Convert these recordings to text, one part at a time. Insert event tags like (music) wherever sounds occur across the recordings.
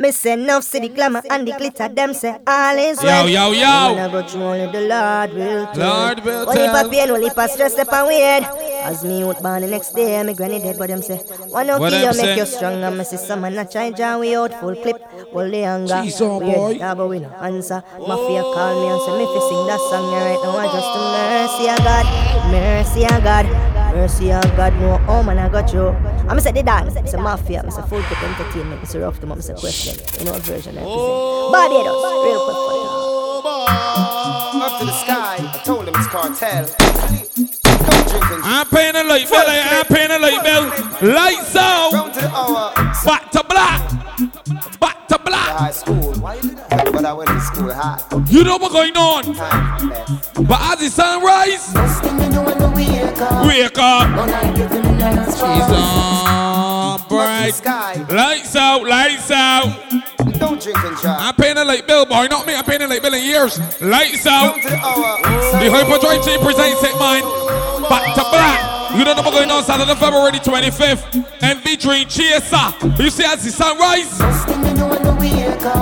Me say enough see the glamour and the glitter, them say all is well. Yo, yo, yo. When I go through only the Lord will tell. Lord will only tell. for pain, only for stress, step and weird. As me out born the next day, me granny dead, but them say, one of What you them make say? you stronger. Me see some man a try drown we out full clip, full the anger. Jeez, oh, Weird, boy. yeah, but we no answer. Mafia call me and say me fi sing that song yeah, right now. I just to mercy of God, mercy of God. Mercy of God, no, oh man, I got you. I'm say the dance, it's a mafia, it's a full clip entertainment, it's a rough to mom, it's a question. You know what version I present. Barbados, real quick for you. Oh, Up to the sky, I told him it's cartel. Don't drink and I'm paying a light bill, I'm paying a light bill. Lights out. Round to the hour. Back to black. Back to black. High school. Why you do that? But I went to school high. You know what's going on. But as the sun rise, wake up. She's on bright. Sky. Lights out, lights out. Don't drink and drive. I'm paying a light bill, boy. Not me, I'm paying a light bill in years. Lights out. The hour. The Hyperdrive team presents it, mine. Back to black. You don't know what's going on Saturday, February 25th. MV Dream Chaser. You see as the sun rise.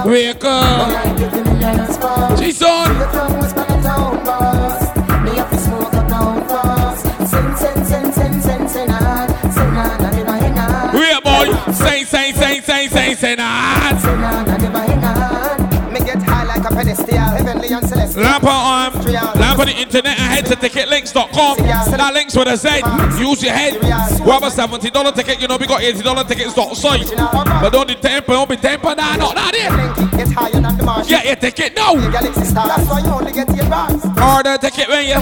Wake up. She's on. Say, say, say, say, say, say, nah. Me get high like a pedestal. Heavenly and celestial. Lamp on lamp on the internet, and head to ticketlinks.com. That links with a Z. Use your head. Grab a $70 ticket. You know, we got $80 tickets outside. But don't be temper, don't be temper. Nah, not that it. Get higher than the Martian. Get your ticket now. Galaxy star. That's why you only get. Order ticket when you.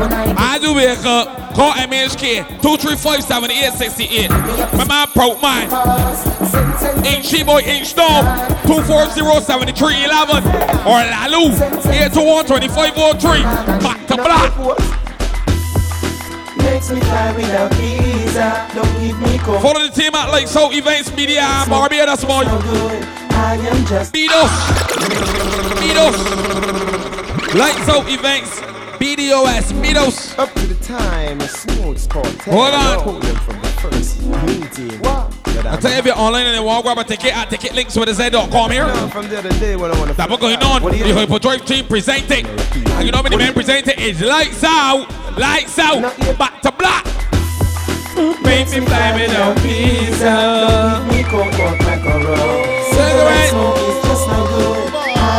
I do wake up. Call MHK 235 My man broke mine. Inch boy, inch dog 240 7311 or Lalu 821 2503. Back to black. Makes me fly without visa. Don't give me cold. Follow the team at like Soul Events Media and Barbados boy. good. I am just Beat us. Beat us. Events. BDOS. Beat us. Up to the time, a smooth spot. Hold on. Told them from the first meeting. What? I tell you if you're online and you want to grab a ticket at ticket links with a Z.com here. From the other day when I want to. That's what's going on. What you The think? Hyperdrive team presenting. And you know many men presenting is lights out, lights out, back to black. Make me fly me cold but like a rose. Cigarette. Smoke is just no good.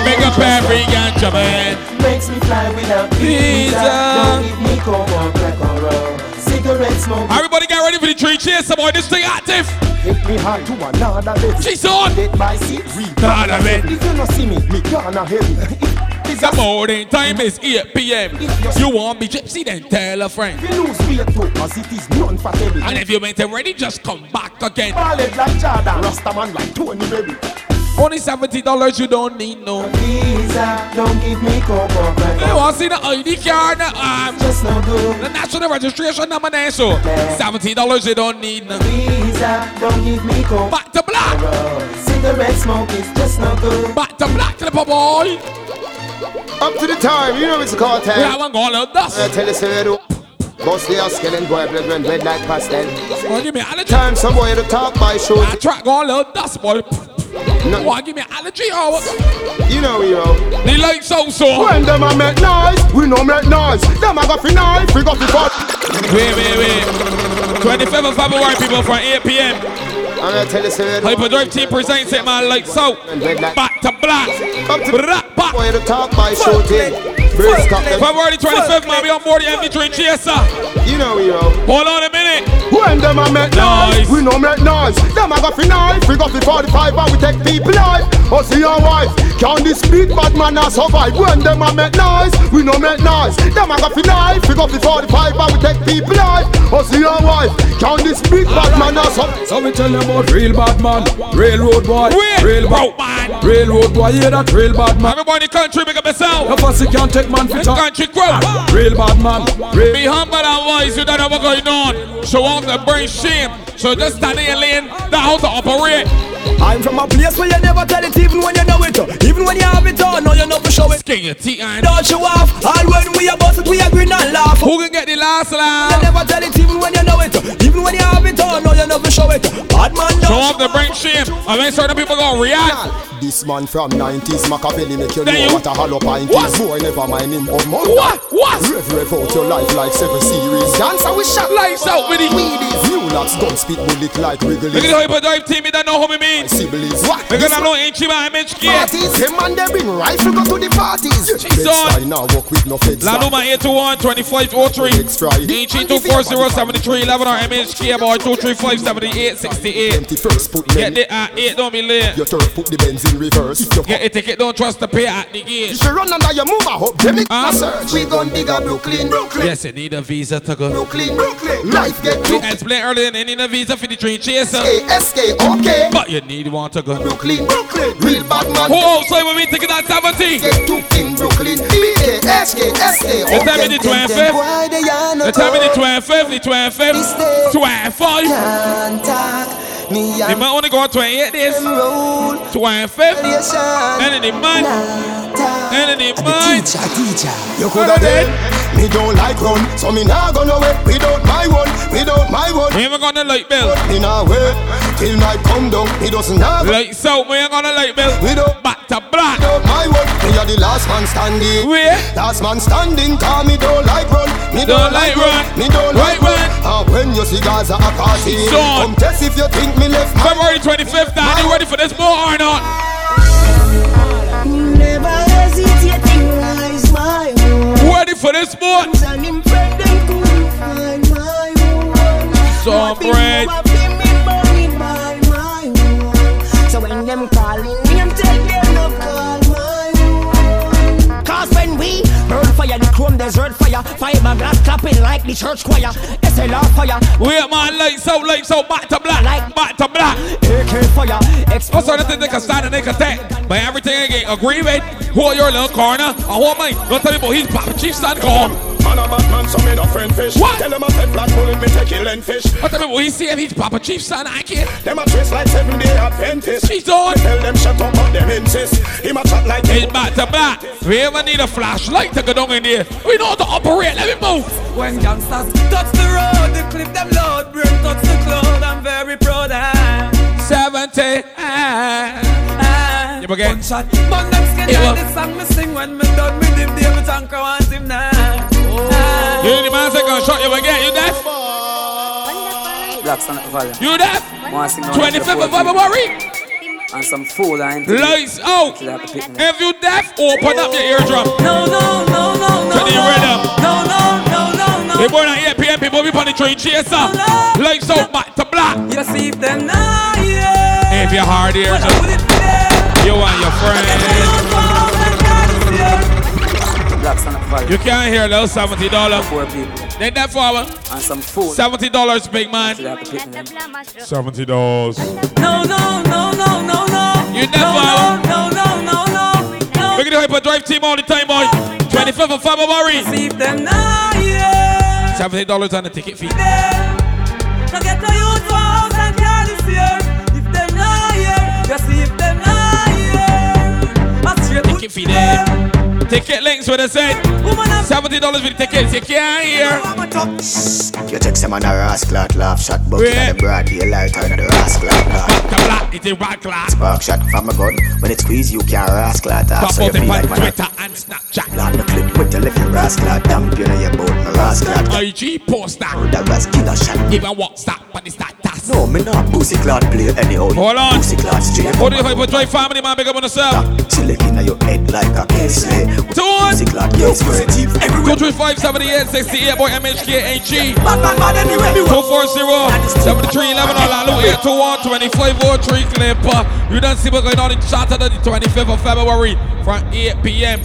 Make up every ganja man. Makes me fly without visa. Don't give me but like. Cigarette smoke. Everybody get ready for the tree cheers, boy. This thing active. Hit me hard to another level. She's on. Dead by six. None of it. If you not see me, me gonna heavy. (laughs) It's The a morning time is 8 p.m. You want me gypsy, then tell a friend. If you lose weight too, cause it is known for heavy. And if you ain't ready, just come back again. Ballad like Jordan, Rastaman like Tony Baby. Only $70, you don't need no. Visa, don't give me cocoa You crack. want to see the ID card? Um, Just no good. the national registration number there, so $70 you don't need no. Visa, don't give me cocoa. Back to black. Cigarette smoke is just no good. Back to black, clipper boy. Up to the time, you know it's a We cartel. haven't gone out I dust. tell you, say, do. Bust the skeleton boy, blood run red like pastel. Want give me allergy? Time some boy to talk by show. I track gone out dust, boy. No. Want give me an allergy or what? You know, yo. The lights out so. When them a make noise, we no make noise. Them a go fi knife, we go fi cut. Wait, wait, wait. 25th of February, people, from 8 p.m. I'm gonna tell you, say, do. Hyperdrive team presents it, man, like so. Back to black. Up to Black, back. boy to talk by show thing. First cut them. February 25th, man, we on board the MV Train Chaser. You know, yo. Hold on a minute. When them a make Noise. noise, we no make noise. Them a go fi knife, we go fi 45 and we take people life. Oh, see your wife, can this beat bad man a survive? When them a make noise, we no make noise. Them a go fi knife, we go fi 45 and we take people life. Oh, see your wife, can this beat bad man a survive? So we tell you about real bad man, railroad boy, Wait, real bad man. railroad boy, yeah that real bad man. Everybody in the country, make up The yourself. fussy can't take man for This talk. country grow. Real bad man, real Be humble and wise, you don't know what's going on. Show off the brain shame. So just stand in your lane, the how to operate. I'm from a place where you never tell it even when you know it. Even when you have it on, no you know for show it. Skin your teeth and Don't show off. All when we are bust it, we grin and laugh. who can get the last laugh? You never tell it even when you know it. Even when you have it all, no you never show it. Bad man Show don't up the bring shame. I mean, certain people gonna react. This man from 90s Machiavelli make you Then know you- what a hollow pint What? is. Boy, never mind him oh, of money. What? What? Rev rev out your life like seven series. Dancer with shot Lights out with it. Weedies. New locks gun spit bullet like Look at the hyper drive team, you don't know how we mean. Siblings. What? We're gonna know ain't cheap image kid. Parties, him and they bring rifle go to the parties. She's on. Bed-Stuy now walk with no feds. La Luma 821 2503. Legs fried. EG 24073 11 or MHK boy 235 7868. Empty first put Get men. the at 8, don't be late. Your turf put the Benz in reverse. If you Get a ticket, don't trust the pay at the gate. You should run under your move, I hope they make Huh? a search. We gon' dig a Brooklyn, Brooklyn, Yes, you need a visa to go. Brooklyn, Brooklyn. Life get We took. explained earlier, they need a visa for the train chaser. ASK, okay. But you need one to go. Brooklyn, Brooklyn. Real bad man. Who outside when we taking that 70? Get took in Brooklyn. BK, SK, SK, The time in the 25th. The time the 25th, the 25th, 25. They might only go on 28 days. 25th. And in the month. And in the month. You coulda dead. Me don't like run, so me nah go nowhere without my one, without my one. We ain't gonna light bill. Me nah wait till night come down. Me doesn't have Light so, we ain't gonna light bill. We don't Back to black. without my one. Me are the last man standing. Where? Last man standing, cause me don't like run. Me Don't don't, like like run. run. Me don't Right like run. And when you see Gaza a party, So on. come test if you think me left February 25th, are you ready for this more or not? Never hesitating, find this own. Some bread. Fire, the chrome desert fire, fiberglass clapping like the church choir, SLR fire, Wait, man, lights out, lights out, back to black, back to black. AK fire, explode. the thing they can stand and they can take? But everything I get agree with, hold your little corner, and hold mine. Don't tell me about his Papa Chief stand gone. Man a bad man, so me no friend fish. What? Tell them a fed black bull me take kill and fish. Don't tell them, about he see his Papa Chief son, I can't. Them a trace like seven day Adventist. She's on. Tell them shut up, but them insist. Him a chat like It's back to black. We ever need a flashlight to go down in there. We know how to operate, let me move. When gangsters touch the road, the clip them load, bring touch the cloud. I'm very proud. Ah, 70. Ah. ah. You forget? Gunshot, but them skin Yeah, the song me sing when me done with him. David Anchor want him now. Ah. You the man say gun shot you again. You deaf? Black Sun Valley. You deaf? Want to sing now 25th of February. And some fool and Lights out. Have to pick me. If you deaf, open up your eardrum. No, no, no, no, no. To the rhythm. No, no, no, no, no. They born at 8 p.m. People be on the train chaser. Lights out, back to black. You see if them now, yeah. If you're hard But I eardrum, put it there. You and your friend. Black Sun Valley. You can't hear those $70. Poor people. They that forward. And some fool. $70, big man. Should have to pick me. $70. No, no, no, no, no, no. You no, never- no, no, no, no, no. Look at the hyper drive team all the time, boy. 25th of February. See if them now, yeah. $70 on the ticket fee. I straight put Ticket links what I said. $70 for the tickets. You can't hear. You take some on a rascal laugh shot, but Yeah. the broad daylight in the rascal laugh. Back black. It's a rock class. Spark shot from a gun, when it squeeze you can't rascal Pop off. So you out like on man, Twitter and Snapchat. Glad the clip with the left your rascal damn you know you both my rascal IG poster. That was killer shot. Even WhatsApp, but it's that. No, me not pussy clot play anyhow. Hold on. Pussy clot straight. What do you hyper drive family, man? Big up on yourself. Chill it in your head like a case lay. Two on. Pussy clot case positive everywhere. 235 78 68 boy MHK HG. Bad man, bad anyway. 240 73 11 on Lalu 821 2503 clip. You don't see what's going on in Saturday, the 25th of February from 8 p.m.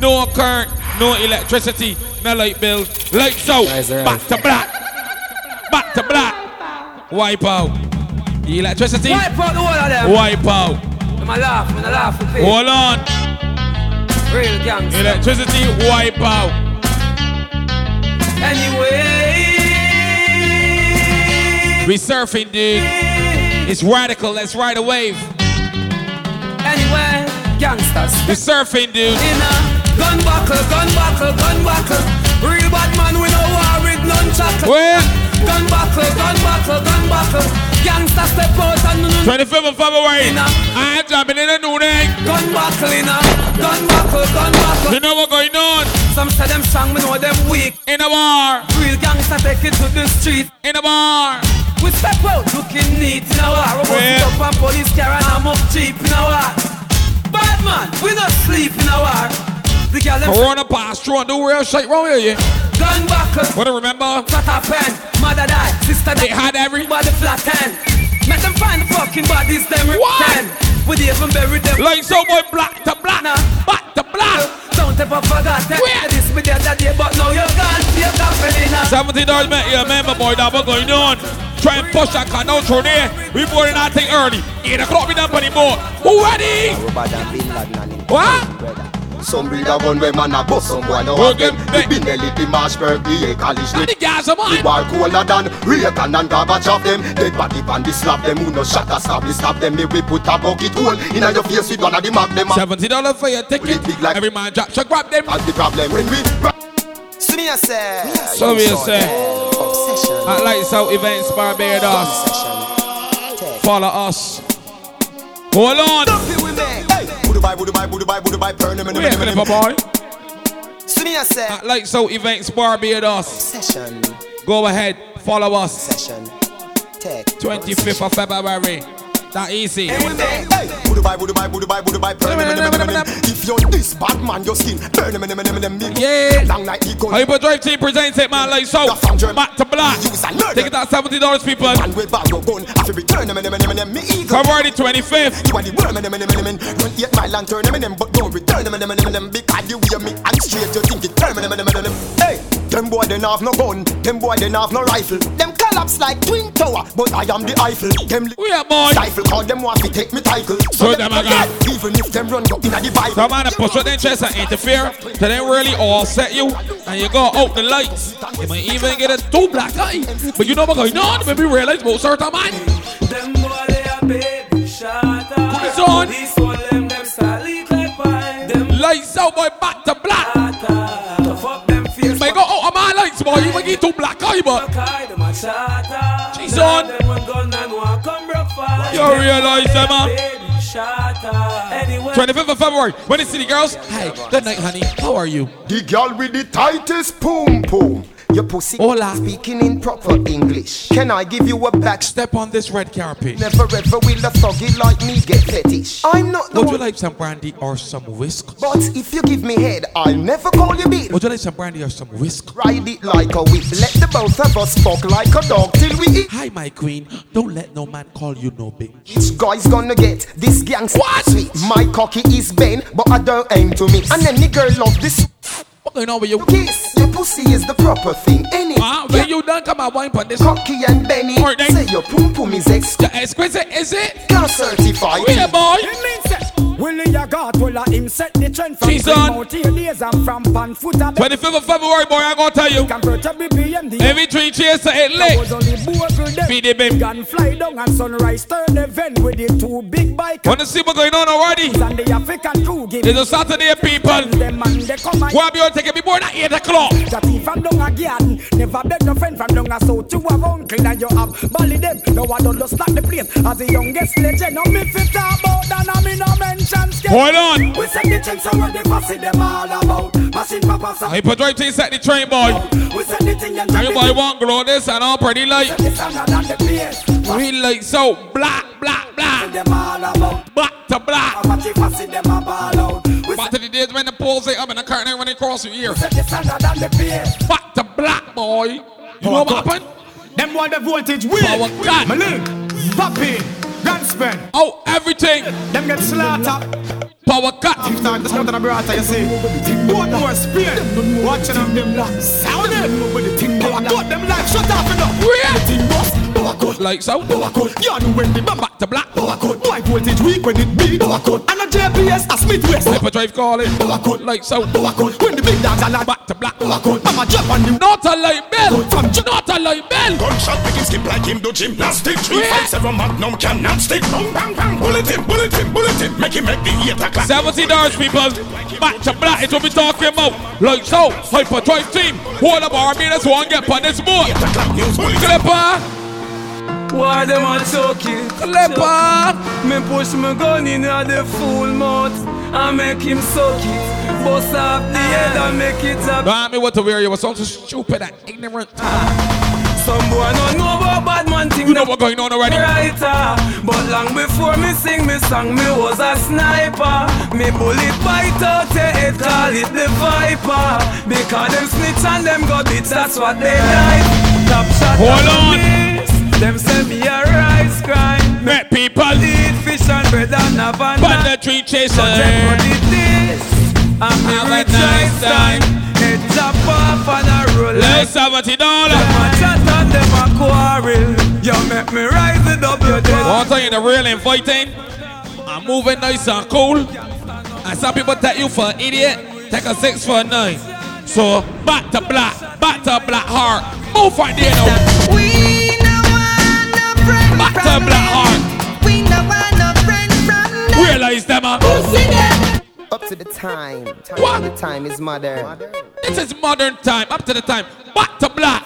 No current, no electricity, no light bill. Lights out. Back to black. Back to black. Wipe out. The electricity. Wipe out the whole of them. Wipe out. I'm a laugh, I'm a laugh with faith. Hold on. Real gangster. Electricity wipe out. Anyway. We surfing, dude. It's radical. Let's ride a wave. Anyway, gangsters. We surfing, dude. In a gun buckle, gun buckle, gun buckle. Real bad man, we no war with none chuckle. Gun buckle, gun buckle, gun buckle. Gangsta step out and no no. 25th of February. I'm jumping in a new thing. Gun buckle in a. Gun buckle, gun buckle. You know what going on? Some say them strong, me know them weak. In a bar. Real gangsta take it to the street. In a bar. We step out looking neat in a war. It Yeah. up and police car and I'm up cheap in a war. Bad man, we not sleep in a war. The girl them Corona pass through and do real shit wrong here, yeah. gun buckle. What do remember? Flat a pen, mother die, sister die. They had every body flat ten. Make them find the fucking bodies, them What? ten. We even bury them. Like so boy black to black. Back to black. Don't ever forget that. Where? This be the other day, but now you're gone. You're gone, Felina. Seventeen dollars, man. Yeah, remember, boy, that what going on. Try and push that car down through there. We boarding that thing early. Eight o'clock, we done anymore. Who ready? What? Some breed a gun where man a bust some boy no have them The Benelli, the Mossberg, the A College And the gas of mine. The war colder than Reagan and Gorbachev them Dead body pan the slap them Who no shot a stab the stab them Me we put a bucket hole Inna your face with one of the mag them Seventy dollars for your ticket. like Every man drop, so grab them. That's the problem when we See me, I say. So we say, at Lights Out Events Barbados. Follow us. Hold on. Budubai, burn them in Wait a minute, boy. Me, I say. At Lights Out Events Barbados. Session. Go ahead, follow us. Session. Take. 25th of February. That easy. If you're this bad man, your skin burn Yeah. Long like the Hyper Drive Team presents it, man, like so. Back to black. Take it at $70, people. Man with bag of gun I return them in them in them Me February 25th. You are the worm in them in them in Run eight mile and turn them in But don't return them in them in them Because you hear me and straight You think it turn them in them in them Hey them boy they have no gun, them boy they have no rifle. Them collapse like twin tower, but I am the Eiffel. Them we are boy. Stifle call them want to take me title. So them a forget, even if them run go inna the Bible. Some man push out their chest and interfere. So they really all set you. And you go out the lights. You might even get a two black eye. But you know what going on? Maybe realize about certain man. Them boy they a baby shot Put it on. This one them them style like pine. Lights out, boy, back to black. To fuck them face. May go out lights, boy. You might get two black eye, but. Kai them a shatter. She's on. Them one gun and one come broke fire. You realize that, man? Baby shatter. Anyway. 25th of February. When the city girls. Hi, good night, honey. How are you? The girl with the tightest poom poom. Your pussy Hola. speaking in proper English. Can I give you a back Step on this red carpet. Never ever will a thuggy like me get fetish. I'm not the Would you like some brandy or some whisk? but if you give me head, I'll never call you bitch. Would you like some brandy or some whisk? Ride it like a whip. Let the both of us fuck like a dog till we eat. Hi, my queen. Don't let no man call you no bitch. Each guy's gonna get this gangster What? sweet. My cocky is bent, but I don't aim to miss. And any girl love this What going on with you? kiss. Your pussy is the proper thing, any. Ah, when you done come and wine on this. Cocky and Benny. Say your pum pum is ex. The exquisite, is it? Can't certify. Yeah, boy. Willie ya got well a uh, him set the trend from She's on. Plymouth here days and from pan foot a 25th of February, boy, I'm gonna tell you. Every three cheers to lit. only Feed it, baby. Gun fly down and sunrise turn van with the two big bikes Wanna see what's going on already? and the African crew give It's a Saturday, people. them and they come and Grab your ticket before that 8 o'clock. that he from down a garden Never beg no friend from down a south have uncle and you have Bally them No I don't just like the place As the youngest legend No me fit about that And me no mention skate Hold on. We set the things so what the fussy them all about Machine papa sa Hyper Drive Team set the train, boy. We set the thing and Everybody want glow this and all pretty light. the standard and the place We like so black, black, black. them all about Black to black. How much you fussy them a out Back to the days when the poles say up in the curtain when they cross your ear. set the standard and the place Back to black, boy. You oh, know what happened? Them want the voltage weak. Power cut. Malik, Papi, gun spend. Oh, everything. Them get slaughtered. Power cut. Time the slaughter the brata, you see. Both more spear. Watching them, sound it. Power cut them life shut off enough. Yeah. Thing boss, power cut. Like so. You know when the Back to black. Why voltage weak when it beat? And a JPS, a Smith West. Hyperdrive call it. Like so. When the big dogs are like Back to black. I'm a drop on you. Not a light bell. Not a light bell. Gunshot make him skip like him do gymnastic. Three five seven magnum cannot stick. Bang bang bang. Bullet him, bullet him, bullet him. Make him make the hater clap. Seventy dollars, people. Back to black. It's what we talking about. Like so. Hyperdrive team. All of our minutes one get on this board. Clipper. Why them a choke it? Clipper. Me push my gun in at the full mouth and make him suck it. Bust off the head and make it up. Don't me what to wear. You was so stupid and ignorant. Some boy no know about bad man thing. You know what's going on already. Writer. But long before me sing me song, me was a sniper. Me bullet bite out your head, call it the viper. Because them snitch and them go bits, that's what they like. Top shot Hold on. Miss. Them say me a rise crime. Met people. Eat fish and bread and have a But the tree chaser. Check what it is. I'm Have a a nice nice time. time. Head chop off and a roll like Let's seventy dollars. them a chat and them a quarrel. You make me rise it up your dead. One thing the real inviting. I'm moving nice and cool. And some people take you for an idiot. Take a six for a nine. So back to black, back to black heart. Move right there now. We no want no friend Back to from black heart. We no want no friend from them. Realize them. uh, Up to the time. (laughs) time What? The time is modern. This is modern time. Up to the time. Back to black.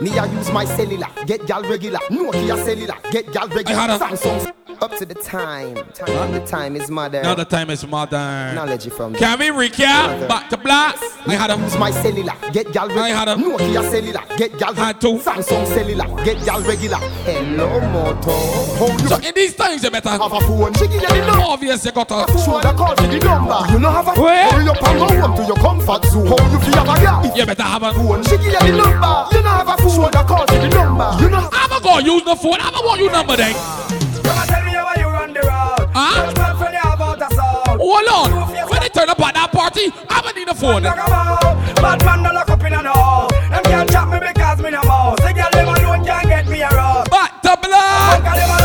Me I use my cellular, get gal regular. Nokia cellular, get gal regular. I had a- Samsung. Up to the time. Time. The time is modern. Now the time is modern. Knowledge from Can we recap? Back to black. I had a use my cellular, get gal regular. I had a- Nokia cellular, get gal Had to. Samsung cellular, get gal regular. Hello moto. Hold So in these times you better have a phone. She you the obvious you got a Shoulder call for the number. You know have a Where? Hurry up and go home to your comfort zone. How you feel have a girl? you better have a phone. She give you the number. You know have a phone. Shoulder call for the number. You know I'm gonna go use the phone. I'm gonna want you number then. Come and tell me how you run the road. Huh? Just one you have out a sound. Hold on. When they turn up at that party, I'm gonna need a phone. Bad man no lock up in a no. Them can't chat me because me no mouse. The girl them alone can't get me around. Back to black.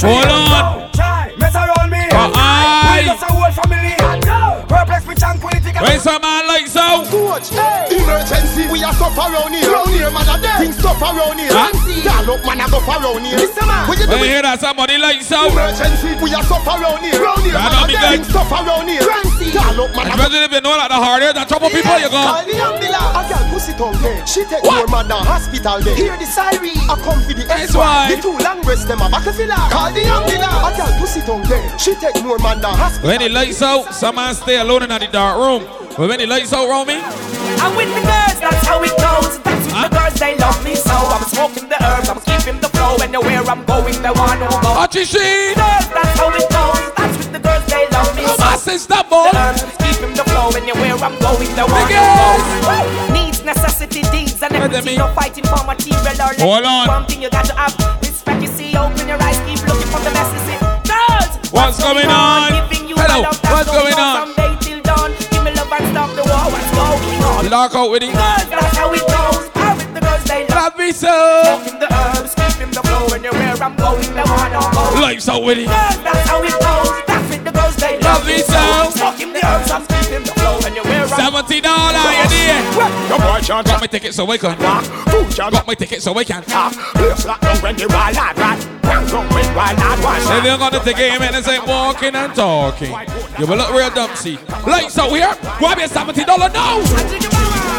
Hold on. Don't Try mess around me. Uh, I- Will just a whole family. Perplex me tranquility. When some man like so, Coach, emergency, we are stuff around here. Round here, man, a dead. Things stuff around here. Huh? Call up, man, I go around here. Listen, man. What you when you doing? hear that somebody like so, Emergency, we are stuff around here. Round here, man, don't a dead. Things stuff around here. Call up, man, I go especially if you know that the hard here, the trouble people you Call the ambulance. A girl pussy tongue there. She take What? more man than hospital there. Hear the siren. I come for the That's why. The two long breast them a back a filler. Call the ambulance. A girl pussy tongue there. She take more man than hospital. When the lights out, some man stay alone in the dark room. But when the lights out around me, I'm with the girls, that's how it goes. That's with the girls, they love me so. I'm smoking the herbs, I'm keeping the flow. Anywhere I'm going, they wanna go. Archie Sheen, Girls, that's how it goes. They love me so. my sister boy. The herbs, I'm keeping the flow. Anywhere I'm going, they wanna Biggest. go. Needs, necessity, deeds, and What do everything. No fighting for material or. Hold on. One thing you got to have respect. You see, open your eyes, keep looking for the best. You girls, What's going on? Giving you Hello, love, what's going on? From day till dawn, give me love and stop the war. What's going on? Lock out with it. Girls, that's how it goes. I'm with the girls, they love Love me so. Smoking the herbs, keeping the flow. Anywhere I'm going, they wanna go. Lights out with it. Girls, that's how it goes. They Love me so. Smoking the herbs, I'm keeping the flow. Anywhere I'm Seventy dollars, you there? Your boy can't Got my ticket so we can. walk. Food can't Got my ticket so we can. talk. Place lock down when the wild lad rat. Bang down when wild lad wash. If you got the ticket, man, this ain't walking and talking. You will look real dumpsy. Lights out here. Grab your seventy dollar now.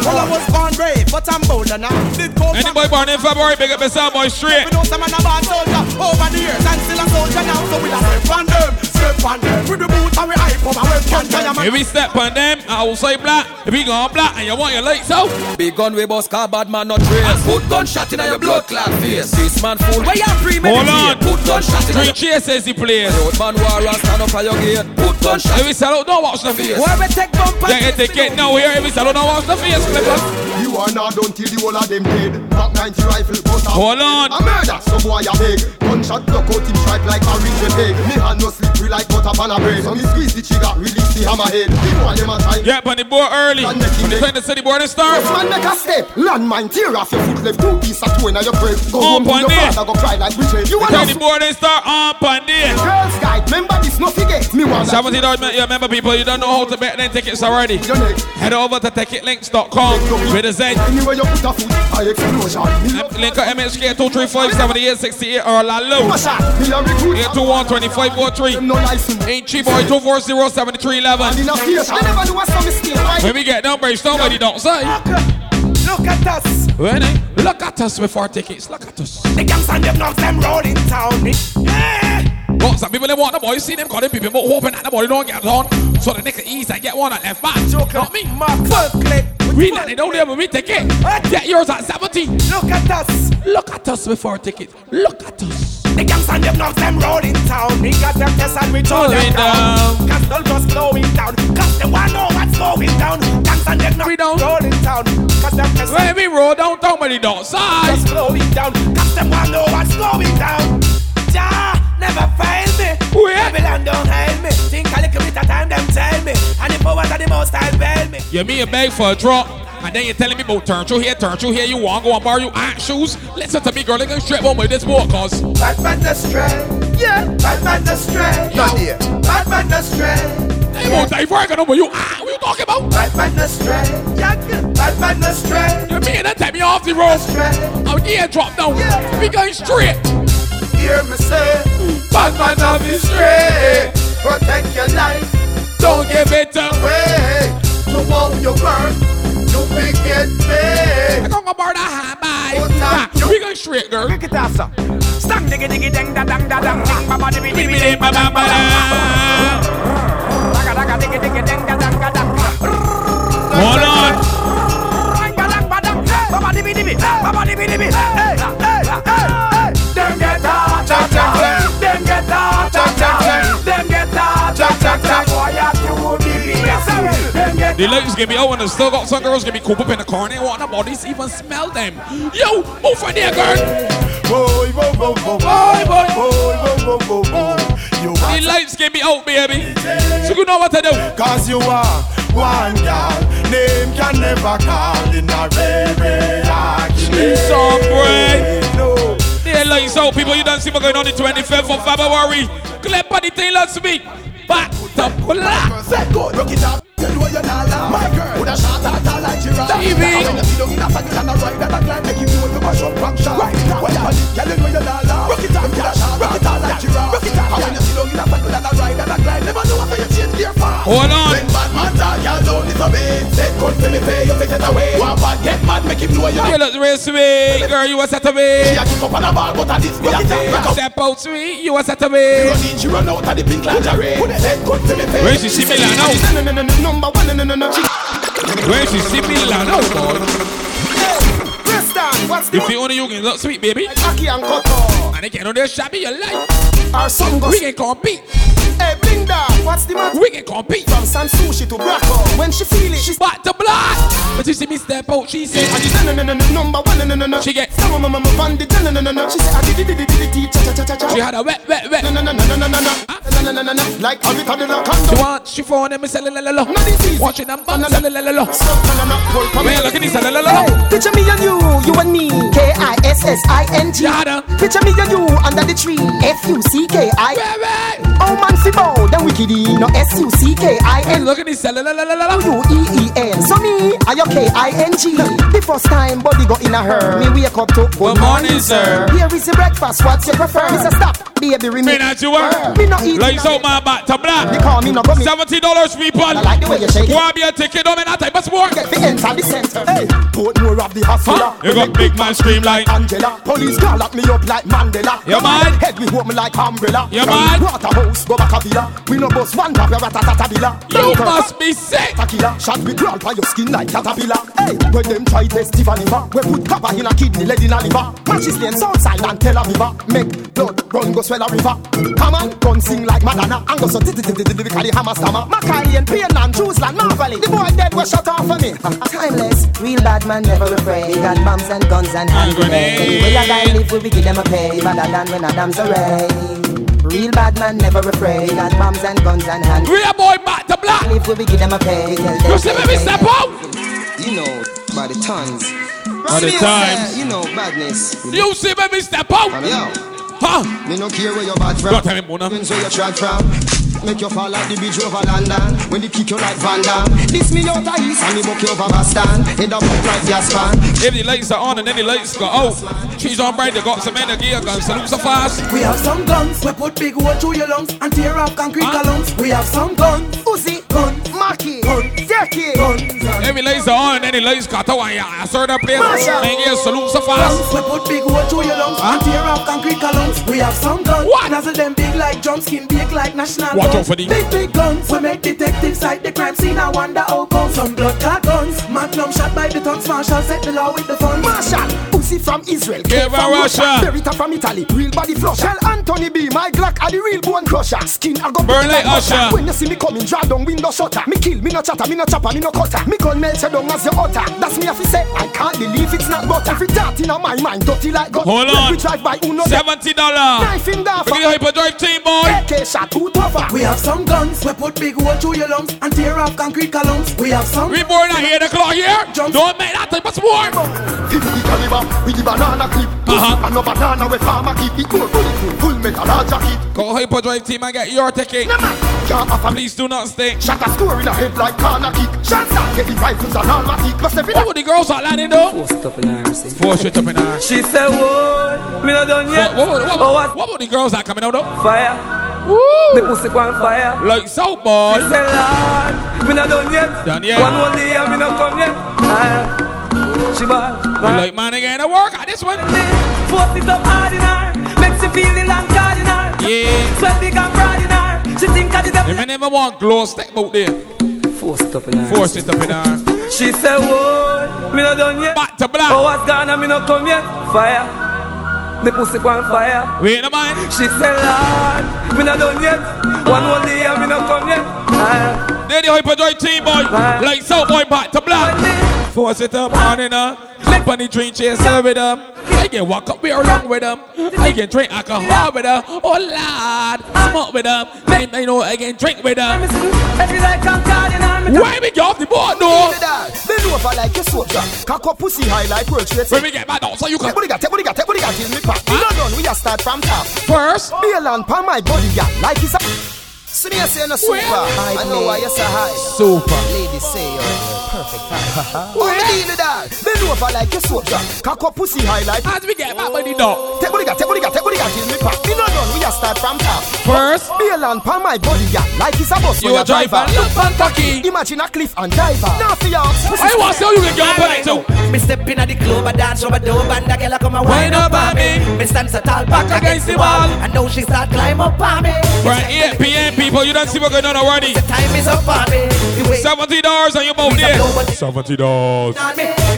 Well, I was born brave, but I'm bolder now. Did go Any boy born in February, big up yourself, boy, straight. We know some man a bad soldier over the years and still a soldier now. So we a step on them, on them. With the boots and we hype up and we can tell man. If we step on them, I will say black. If we gone black and you want your lights out, Big gun we bust car bad man not trace. Put gunshot in your blood clot face. This man fool where you hold on. Put gunshot in Three your chases he plays. Road man war and stand up at your gate. Put gunshot. If we sell out, don't watch the face. Where we take bump Yeah, if they get now here, if we sell out, don't watch the face, clippers. You war not done till the whole of them dead. Back 90 rifle, but Hold on. A murder, some boy a beg. Gunshot block out him stripe like orange with egg. Me hand no slippery like butter pan a bread. So me squeeze the trigger, release the hammerhead. The boy them a try. Yeah, but the board early. Him You playing the city board and start. Yes, man, make a step. Landmine tear off your foot left. Two piece of two in your bread. Go On home to your father, go cry like Bridget. You Play wanna the board and start on Panday. Girls guide, remember this, no forget. Me want. Seventy dollars. Remember people, you don't know how to bet them tickets already. Head over to ticketlinks.com with a side. Anywhere you put a foot, I explosion. Link up MHK 2357868 or La Low. 821-2543. Ain't cheap boy 240-7311. When we get down, somebody don't say. Look at us. When? Look at us with our tickets. Look at us. The gangs and them knocks them rolling town. Yeah. But some people they want the boy, see them calling people, but hoping that the boy don't get on. So the nigga ease and get one at left back. Not me. My clip. We let they don't have we ticket. Get yours at 70. Look at us. Look at us with our tickets. Look at us. The gangs and them knocks them rolling town. Me got them test and we told them down. Cause all just slowing down. Cause they wanna know what's going down. Gangs and them We knocks don't. rolling down. Cause them test When we roll down, somebody don't say. just slowing down. Cause them want know what's going down. Jah never fail me. Wait. Babylon don't hail me. Think a little bit of time them tell me. And the powers of the most I'll bail me. You me a beg for a drop, and then you're telling me about turn through here, turn through here. You want go and borrow you aunt shoes? Listen to me, girl. They can straight home with this boy, cause Bad man astray. Yeah. Bad man astray. Not here. Bad man astray. they won't die for I over you. Ah, what you talking about? Bad man astray. Yeah. Bad man astray. You me and that take me off the road. Astray. Oh yeah, drop down. We going straight. Hear me say. Bad man have it straight. Protect your life. Don't give it away. Way. To all your work. You big get paid. I don't go borrow that high bye. We going straight, girl. Look at that, sir. Stang diggy diggy dang da dang da dang ding ba ba da. Diggy diggy dang da dang da dang. Hold on. Dang ba dang ba dang. Ba ba dibby dibby. Ba ba dibby dibby. Hey, hey, hey. Them get out, cha cha cha. The ladies gonna be out and still got some girls gonna be coop up in the corner. Want the bodies even smell them. Yo, move for there, girl. Boy, boy, boy, boy, Boy, boy. boy, boy, boy, boy, The lights gonna be out, baby. So you know what to do. Cause you are one girl, name can never call in a very boy. No, The lights out, people. You don't see what's going on the 25th of February. Clap body thing, let's speak. Back to black. say good, rock it up. You know you're not lying. My girl, a shot at her like giraffe. TV. And when you see down in a faggot and a ride and a climb, make him know you mash up back shot. Right, well, yeah, girl, you know you're. Rock it up, would a shot at her like giraffe. Rock it up, and when you see down in a faggot and a ride and a climb, never know what you change gear for. Hold on. When bad man talk, y'all don't disobey. Say good for me pay, you take it away. One bad get mad, make him know you You look real sweet, girl. You a set of She a kick up on a ball, but a this me a take. Step out, sweet. You a set of me. run in, she run out of the pink lingerie. Say good for me pay. Where she see me like now? No, no, no, no, number one, no, no, no, no. Where she see me like now, boy? Preston, what's the If you only you can look sweet, baby. Aki and Koto. And they cannot just shabby your life. Or some We can compete. Hey, Linda, what's the matter? We can compete. From Sans Souci to Bracco. When she feel it, she's back to black. But you see me step out, she say I did no no no no number one no no no. She get some of my bandit no no no no no. She say I did did did did cha cha cha cha cha. She had a wet wet wet. No no no no no no no no. Like how we call it a condom. She want she phone and me say la la la. Watching them bang la la la la. Man, look at this la la la. Picture me and you, you and me. K I S S I N G. Picture me and you under the tree. F U C K I. Oh man, Fibo bow, then wickedy. No S U C K I N. look at this, la la la la la. U E E N. So me, I your K I N G. The first time body go in a her. Me wake up to good morning, sir. Here is the breakfast. What's your prefer? Say stop, baby, Me not you work. Me no eat. Lights out my back to They black. call me no gummy. Seventy dollars, people. I like the way you shake it. Grab your ticket, don't make that type of sport. Get the enter the center. Hey, put more of the hustler. Huh? You got big man scream like. Angela, police call lock me up like Mandela. You mad? Head me home like umbrella. You mad? Waterhouse, go back a villa. We no bust one drop, your ratatatabila. You must be sick. Tequila, shot we crawl by your skin like caterpillar. Hey, when them try test Tiffany we put copper in a kidney, lead in a liver. Matches lane Southside and Tel Aviv. Make blood run go swell a river. Come on, gun sing like Madonna, and go so the hammer stammer. Macaulay and Payne and Jerusalem, Marvelly. The boy dead was shut off for me. Timeless, real bad man never afraid. Got bombs and guns and hand grenades. Anyway, a guy live, we give them a pay. Better than when Adam's array. Real bad man never afraid. Got bombs and guns and hands. Real boy back to black. Live, we give them a pay. You see me, step out. You know, by the tons. By the times. You know, badness. You see me, step out. Huh? Me no care where you're bad from. Don't tell me, Mona. Where you track from. Make you fall like the bridge over London When they kick you like Van Damme This me out of east and me buck you over Boston Head up up like gas fan If the lights are on and then the lights go out, she's on bright. They got some energy guns. Salute so fast. We have some guns, we put big hole through your lungs and tear off concrete columns. We have some guns, Uzi, gun, Maki, gun, Zeki, guns. Every lights are on and then the lights got out. I saw that place. Masha. Man, yeah, salute so Guns, fast. we put big hole through your lungs and tear off concrete columns. We have some guns, What? Nozzle them big like drum skin, big like national Watch guns. Out for the- Big, big guns, we make detectives like the crime scene. I wonder how come some blood clot guns. Magnum shot by the tongues, Marshall set the law with the funds. Marshall, Uzi from Israel, Give K her from Russia. Beretta from Italy, real body flush. Tell Anthony B, my Glock are the real bone crusher. Skin I go Burn break like butter. Usher. When you see me coming, draw down window shutter. Me kill, me no chatter, me no chopper, me no cutter. Me gun melt you down as your utter. That's me if you say I can't believe it's not butter. Every dart in my mind, dirty like gutter. Hold When on. We drive by Uno. Seventy dollar. Knife in the Look at the hyperdrive team, boy. AK shot, two tougher. We have some guns, we put big hole through your lungs and tear off concrete columns. We have some. We born at eight o'clock here. Jump. Don't make that type of sport. 50 caliber with the banana clip. Uh-huh. And no banana with farmer keep it full bulletproof, full metal hard jacket. Go hyperdrive team and get your ticket. Can't offer me Please do not stay. shot a score in the head like corner kick. Shots start getting rifles and automatic. Plus every What would the girls are landing though? Post up in her, see. Four shit up in her. She said, "Whoa, me not done yet." What, what, what, Oh, what, what? what would the girls are coming out though? Fire. Woo! The pussy on fire. Like so, She boy. said, "Lord, me not done yet." Done yet. One more day and me not come yet. Ah, She bad. We like man again to work at this one. Force it up hard in her. Makes you feel the long card in her. Yeah. Sweat big and proud in her. She think I did If I never want glow stick out there, Post up in her. force it up in her. She said, "Whoa, me not done yet." Back to black. Oh, what's gone and me not come yet? Fire. Me pussy on fire. Wait a man. She said, Lord, me not done yet. One more day and me not come yet. There the hyperdrive team, boy. Like so, boy, back to black. Force it up on in her. Clip on the drink chaser with them. I can walk up here along with them. I can drink alcohol with them. Oh lord, smoke with them. Then I know I can drink with them. Every like I'm card in her. Me Why we get off the board no? Bend over like a soap drop. Cock up pussy high like world trade When we get back down, so you Take can you got, take what you got, take what you got till me pop. We not done, we a start from top. first. Bail and pan my body, yeah, like it's a. See me a say no super. I know why you say hi. Super. Ladies say you're perfect. Oh, me (laughs) deal with that. Bend over like a soap drop. Cock up pussy high like. As we get back by the door. Take what you got, take what you got, take what you got till me pop. We not done, we a start from top. First, Bail and pan my body, yeah, like it's a bus you a when a driver. Look Kentucky. Imagine a cliff and diver. Now for your I want to see how you can get up on it too. Me step in at the club, I dance over dope, and the girl a come and Wind wind up up on on me. me. Me stand so tall, back against the wall. and now she start climb up on me. Right, 8 p.m. people, you don't see what's going on already. The time is up on me. Seventy dollars on your boat there. Seventy dollars.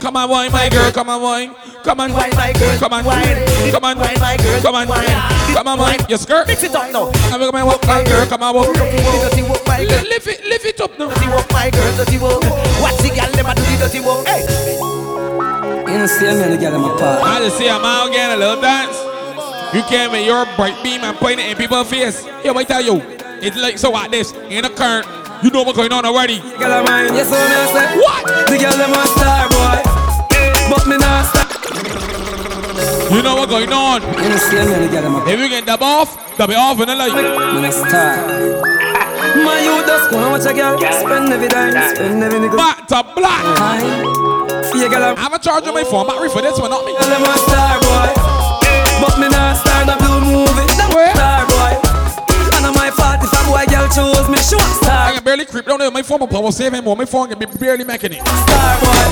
Come on, wine, my girl. Come on, wine. Come on, Wine, my girl. Come on, Wine. come on, Wine, my girl. come on, Wine. come on, wine. Your skirt. Mix it up now. Come on, come on, walk, my girl. Come on, walk. Dirty, dirty work, my girl. Li- Lift it, lift it up now. Dirty work, my girl. Dirty work. Watch the girl, them a do the dirty work. Hey. You know, see me, the girl in my part. I just see a man again, a little dance. You came with your bright beam and point it in people's face. Yeah, I tell you, it's like so like this in a current. You know what's going on already. Girl of mine, yes, so me I say. What? The girl them a star boy, but me not star. You know what's going on. You know, see me, the girl in my part. If you get dub off, dub it off in the light. A star. My you just go and watch a girl spend every dime, spend every nickel. Back to black. Time. See girl I have a charge on my phone battery for this one, not me. Girl a star girl chose me, she want I can barely creep down there. My phone will power him more. My phone can be barely making it. star boy.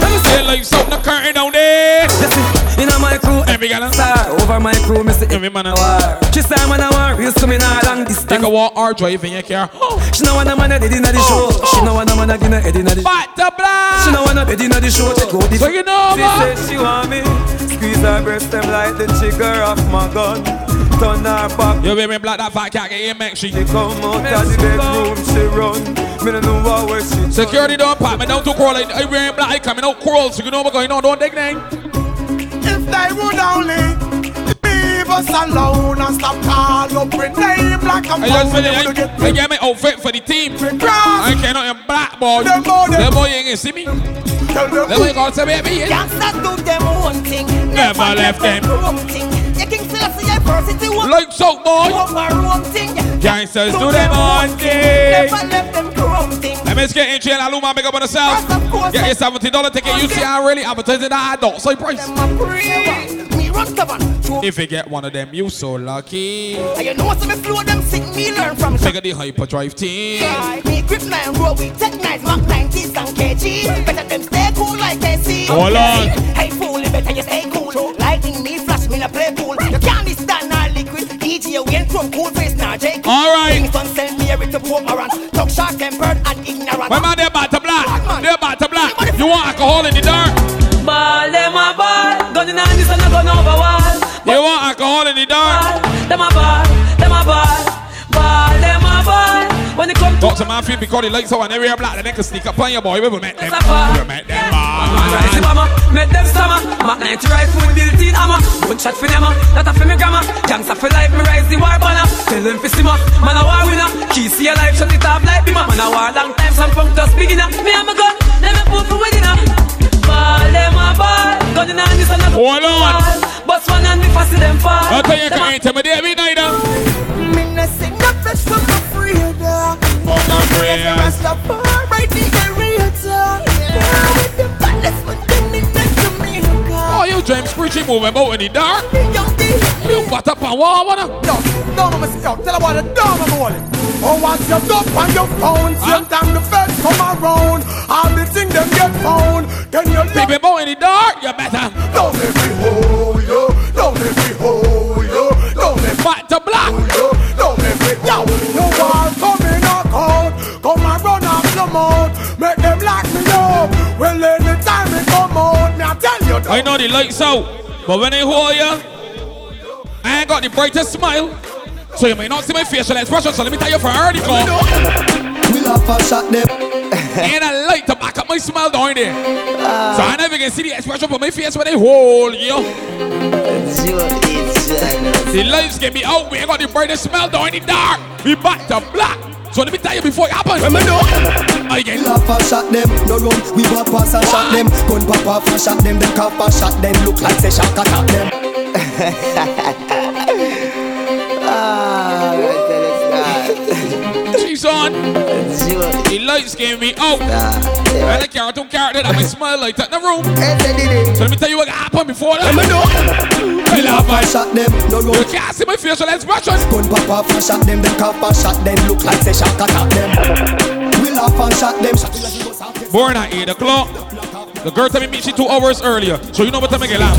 Let me see. Say like something the curtain down there. Listen, Inna my crew, every gal star over my crew, say every man a war. She say man a war, real to me now long distance. Take a walk or drive in your car. Oh. She know want a man a dead inna the show. Oh. She know want a man a inna head inna the. Back to black. She know want a bed inna the show. Take out the. So you know, She said she want me. Squeeze her breast them like the trigger of my gun. Turn her back. You baby black that fat cat get in make she. She come out of the bedroom, she run. Me no know what where she. Security don't pop me down to crawl. I wearing black, I coming out crawl. So you know what's going on. Don't dig name. If they would only leave us alone and stop call up with name like a I just phone, feel they would it. get I, I get my outfit for the team. grass. I cannot in black boy. Them boy, them- Them boy ain't gonna see me. Tell them Them boy gonna say baby. yeah. Gangsters do them one thing. Never left them. Wrong thing. You King Selassie Like so boy. wrong thing. Gangsters do them on. Never left them thing. Let me get in jail. Aluma, make up on yourself. Get your seventy dollar ticket. You see, I really advertising that adult. So price. If you get one of them, you so lucky. And you know what's me flow them sick me learn from. Take the hyperdrive team. Me grip nine roll we take nights Mac 90s and kg. Better them stay cool like AC. Hold on. Hey fool, better you stay cool. Lightning me flash me na play pool. DJ we ain't from cool face now. Jake. All right. Kingston send me every to Port Morant. Talk tempered and ignorant. My man, they're about to come to Talk to because they like so and they wear black. Then they can sneak up on your boy. We will make them. It's a bar. We will make them Rising bad. mama, make them stammer. Mac 90 rifle built in hammer. One shot for them, uh, that a for me grammar. Gangsta for life, me rise the war banner. Tell them for simmer, man a war winner. Key see a life, shut it off like bimmer. Man a war long time, some punk just beginner. Me and my gun, let me put for wedding up. Uh. Ball them a ball, gun in hand, this and a Hold on. Bust one and me fast them fall. I'll tell you, I can't intimidate me neither. Uh. Me no sing no bitch from Oh, you James Preachy moving about in the dark. You butt up and wall, wanna? Yo, don't me yo, tell her what the dumb I'm rolling. Oh, once you're up on your phone, same time the feds come around, all the things them get found. Then you People about in the dark, you better. Don't let me hold you, don't let me I know the lights out, but when they hold you, I ain't got the brightest smile. So you may not see my facial expression, so let me tell you for early call. We love a shot them. (laughs) Ain't a light to back up my smile down there. Ah. So I never can see the expression for my face when they hold you. The lights get me out, we ain't got the brightest smile down in the dark. We back to black. So let me tell you before it happens. When me know. I We get laugh and shot them, no run. We walk past and shot them. Gun pop off and shot them. Them cough and shot them. Look like say shot attack them. (laughs) the lights gave me out. Nah, yeah. Well, I can't character that I smile like that in the room. so let me tell you what happened before that. Let Me laugh I shot them. No road. You can't see my facial expression. Gun papa flash shot them. the copper shot them. Look like they shot at them. We laugh and shot them. Born at 8 o'clock. The girl tell me meet she two hours earlier. So you know what time I get lamb.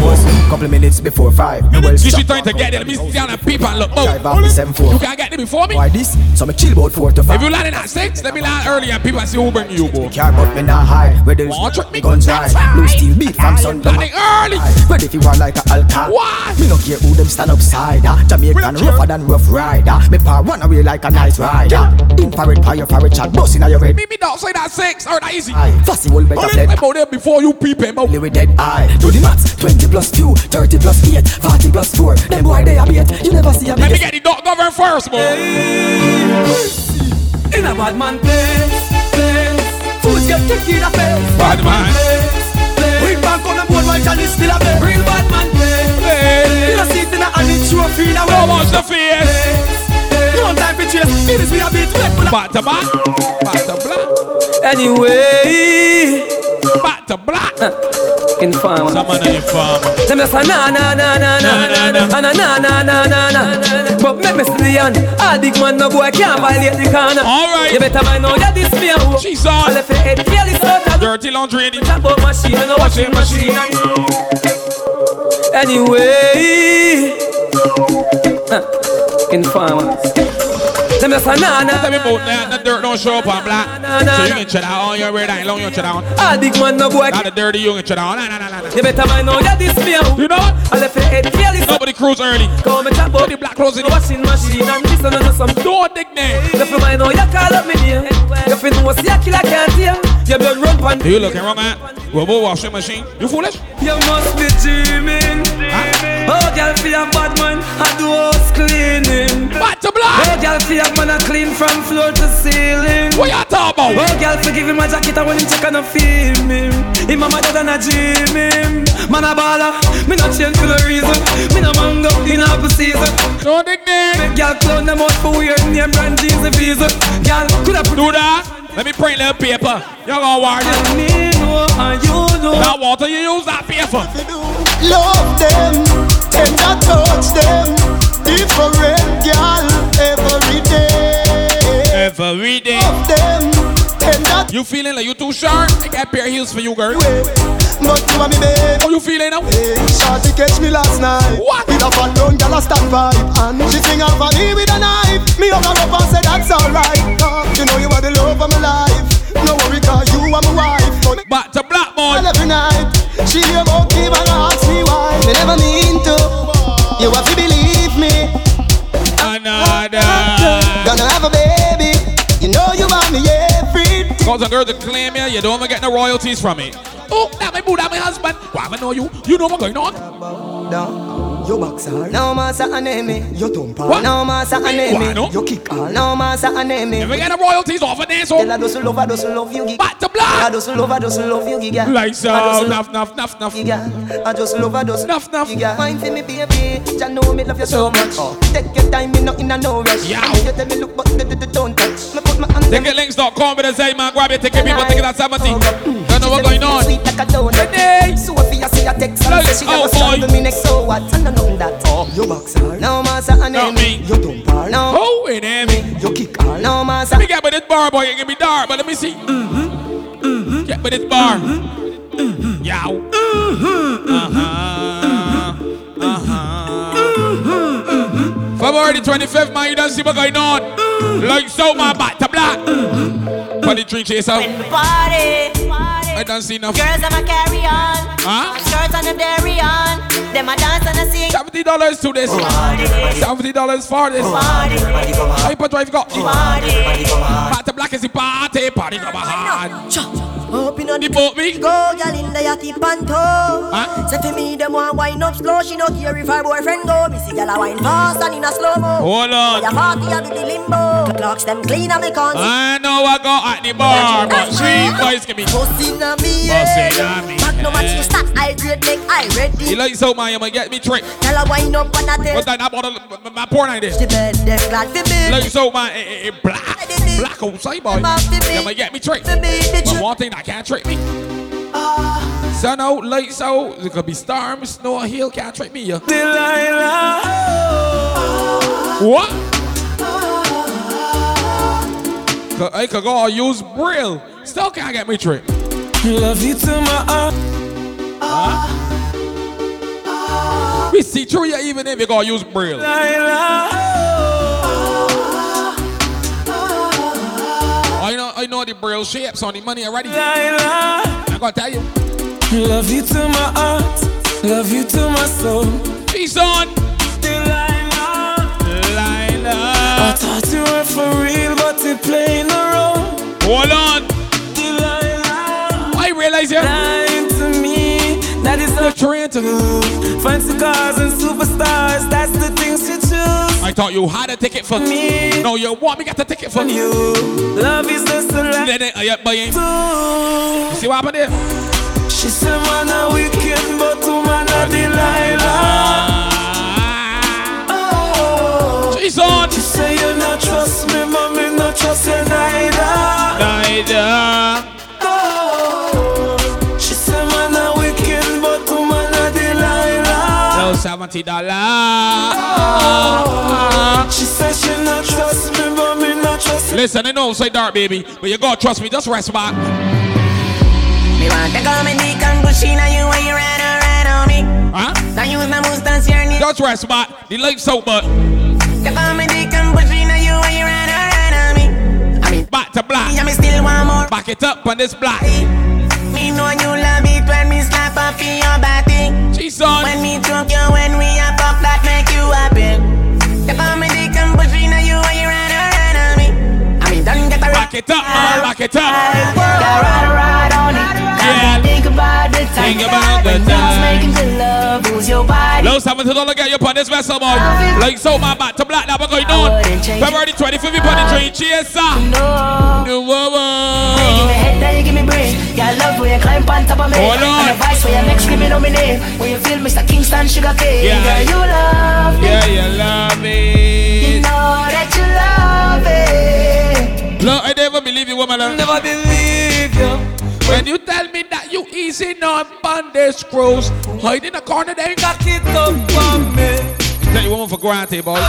Couple of minutes before five. Me well She trying to get there. Let me stand and peep and look. Oh, off the seven four. you can't get there before me. Why this? So me chill about four to If five. you landing at 6, let me land early and people see who bring you, boy. Care but me not hide. Where there's trick me? guns right. Blue steel beat from sun to Landing early. Ready if you want like a alcohol. Why? Me no care who them stand upside. ah. Jamaican rougher than rough rider. Me pa run away like a nice rider. Infrared fire fire, chat. Bust inna your red. Me me not say that 6. Or that easy. Fussy will better I'm dead. out there before you peep him out. Only with dead eye. Do the maths. 20 plus 2, 30 plus 8, 40 plus 4. Them boy they a bait. You never see a Let me get the dog govern first, boy. In a bad man place, place. Fools get kicked in the face. Bad man. Place, place. We back on the board while Johnny still a bed. Real bad man place. You know, see it in a hand, it's your feet away. How much the face? No time for chase. It is me a bit wet, but Back to back. Back to black. Anyway, Back to black. inform. Someone inform. Them just a na na na na na na na na na na na na. But make me see the hand. All big man no boy can't violate the corner. All right. You better mind now that this me a hoe. She's I left your head fearless out of Dirty laundry it. Talk about machine and a washing machine. Anyway, uh, informers. Them just a nah nah. Tell me about that. The dirt don't show up on black. So you can check out on your wear that long you check out. Ah, big man no boy. Not the dirty you can check out. Nah, nah, nah, nah. You better mind now that this me You know what? I left your head clearly. Nobody cruise early. Come and chat about the black clothes in the washing machine and this and some. Don't dig name. You feel mind now you call up me name. You feel see a killer can't hear. You blood run pan. You looking wrong? We'll go washing machine. You foolish? You must be dreaming. Oh, girl, feel a bad man. I do house cleaning. What the blood? Oh, girl, feel a man a clean from floor to ceiling. What you talking about? Oh, girl, forgive him my jacket I when him check and I feel him. Him a mad than a dream him. Man a baller, me not change for no reason. Me no mango in apple season. No nickname. Make girl clown them out for weird name brand jeans and visa. Girl, could have do that. Let me print little paper. You gonna warn you. Me know and you know. That water you use that paper. Love them, tender touch them. Different girl every day. Every day. Love them, tender. You feeling like you too short? I got pair heels for you, girl. But you want me babe How you feeling now? Hey, catch me last night What? With a fat down gal a stand vibe And she sing off on me with a knife Me hug her up and say that's alright uh, You know you are the love of my life No worry cause you are my wife But Back to black boy every night She hear about me and ask me why Me never mean to You have to believe me Another Gonna have a baby You know you want me every Cause a girl to claim you, you don't even get no royalties from it. Oh, that my boo, that my husband. Why I know you? You know what's going on? No, you boxer. No massa aneme. You thumper. What? No massa Why aneme. no? You kick all. No massa aneme. Never get no royalties off of oh. this. Tell Oh, her doesn't love her, doesn't love you, gig. back to I black. doesn't love her, doesn't love you, gig. Like so, I doesn't nuff, nuff, nuff, nuff. Giga, I just love her, doesn't Nuff, nuff. Giga, mind for me, baby. Jah know me love you so much. Take your time, me not in a no rush. Yeah. You tell me look, but the, the, the don't touch. Me put my hand. Ticketlinks.com with the same man, grab your ticket, people ticket at 70. Don't know what's going on. Sweet like a donut. Renee. She oh, never boy. me next. So what? I know nothing that. Oh, you boxer. No massa Not aneme. me. You thumper. No. Oh, it ain't me. You kick all. No massa. Let me get with this bar, boy. It can be dark, but let me see. Mm-hmm. Mm-hmm. Get with this bar. Mm-hmm. Yow. Mm-hmm. Uh-huh. Uh-huh. February the 25th, man, you don't see what's going on. Like so, man, back to black. For the drink chaser. When the party, I don't see enough. girls them a carry on. Huh? Shirts and a dairy on. Them a dance and a sing. Seventy dollars to this. Seventy dollars for this. Party, Hyperdrive got. party. To black is the party. Party go behind. Up The boat me. go, girl in the yachty panto. Huh? Say to me, them want wine up slow. She no care if her boyfriend go. Me see girl a wine fast and in a slow mo. Hold on. Your party a do the limbo. Clocks them clean and me can't. I know I got at the bar, but three boys give me. In a me, yeah. a me, Back no match yeah. you start. I grade make I You ready. like so, man, you might get me trick. Tell her wine up and a What's test. that? I bought a, my porn idea. The bed them glad for me. Like so, man, eh, eh, eh, black, black outside, boy. You might get me trick. For But one thing that can't trick me. Sun out, lights out. It could be storm, snow, hail. Can't trick me, yeah. Delilah. What? Could- I could go use braille. Still can't get me trick. Love you to my heart. We see through you even if you go use braille. Delilah. I know, I the braille shapes on the money already. Delilah. I'm gonna tell you. Love you to my heart. Love you to my soul. Peace on. Delilah. I thought you were for real, but you playing around. Hold on. Delilah. I realize you. Lying to me. That is The not train to Fancy cars and superstars. That's the things you. I thought you had a ticket for Me. No, you want me got the ticket for you. Love is the I uh, buy him. Two. See what happened there? She said, man, a wicked, but woman, a Delilah. Oh. She's on. She say you not trust me, mommy, not trust you neither. Neither. Seventy dollar. She say she not trust me, mommy, not trust you. Listen, I know say dark, baby, but you gotta trust me. Just rest back. Me want to come in the conclusion of you when you ran around on me. Huh? Now you was my much rest, but the lights out, but. You call me Dick and Bushina, you and you run around on me. I mean, back to black. Yeah, me still want more. Back it up on this black. Me know you love it when me slap up in your body. When me drunk you, when we up up, that make you happy. Back it up, man. Back it up. Ride, ride on it. Yeah. Think about the time. Think about the when I was time. love, who's your body? Low seven to dollar get you upon this vessel, boy. Like so, man, back to black. Now we're going on. February 25th, we put the train. Cheers, sir. No. No, whoa, You give me head, then you give me brain. Yeah, I love when you climb on top of me. Hold on. And the voice when you make screaming on my name. When you feel Mr. Kingston Sugar Cane. Yeah. Girl, you love me. Yeah, you love You know that Believe you, woman. Never believe you. When you tell me that you easy on bondage screws, hide in the corner there. Cock it up for me. Take the woman for granted, boy. I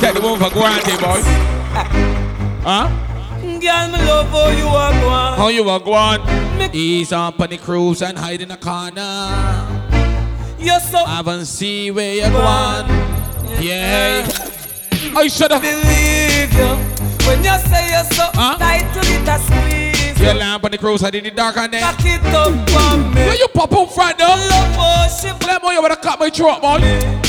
take the woman for granted, boy. (laughs) Huh? Girl, me love how you are going. How you are going? Ease up on the cruise and hide in the corner. You're so I haven't see where you're going. Yeah. I should have. believe you. When you say you're so tight to it, I squeeze. Your lamp on the cruise side in the dark and then. Cock it up for me. Where you pop up front though? Love worship. Let me you wanna cut my throat, man.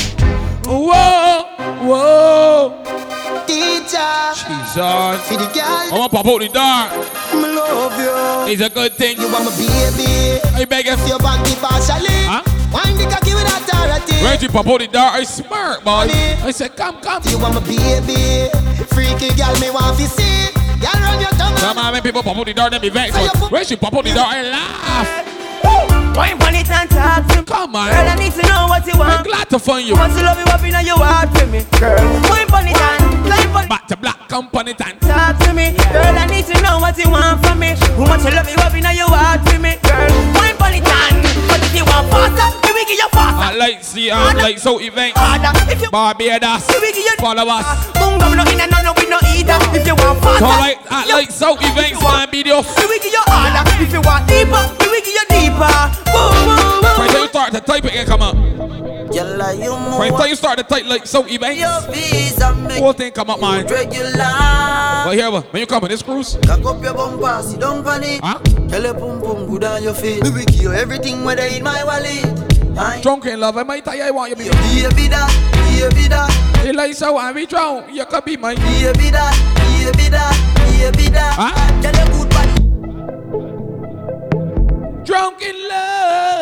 Whoa, whoa. Teacher, Jesus. I wanna pop out the dark. me love you. It's a good thing. You want my baby. I beg you. If you want the partially, Huh? Wind the cocky with authority. Reggie pop out the dark. I smart, boy. I said, come, come. You want my baby. Freaky girl, me want to see. Girl, run your tongue. Come on, when people pop out the dark, them be vexed. but Reggie pop out the dark, I laugh. Wine on it and talk to me. Come on. Girl, I need to know what you want. I'm want. glad to find you. Want to love you up in your heart for me. Girl, wine on it and climb on it. Back to black company time. Talk to me, girl. I need to know what you want from me. Who want to love you up in your heart for me, girl. Wine on it and, but if you want faster, we will give you faster. I like see um, like so event. Harder, if you Barbados. we will give you Follow us. Boom, no in and no, no, we no either. If you want faster, So like I like so events, man, video. we will give you harder. If you want deeper, we will give you deeper. Boom, boom, boom. The you start to type it, it come up. You the time you start to type like so events, your visa, make whole thing come up, man. regular. But here, when you come on this cruise, Cock up your bumper, sit down it. huh? Tell your pum pum good on your feet. We will you everything whether in my wallet. Drunk in love, I might tell you I want you to be. Baby that, baby that, You like so drown, you could be mine. baby that, baby that, baby that. Huh? Tell your good body. Drunk in love,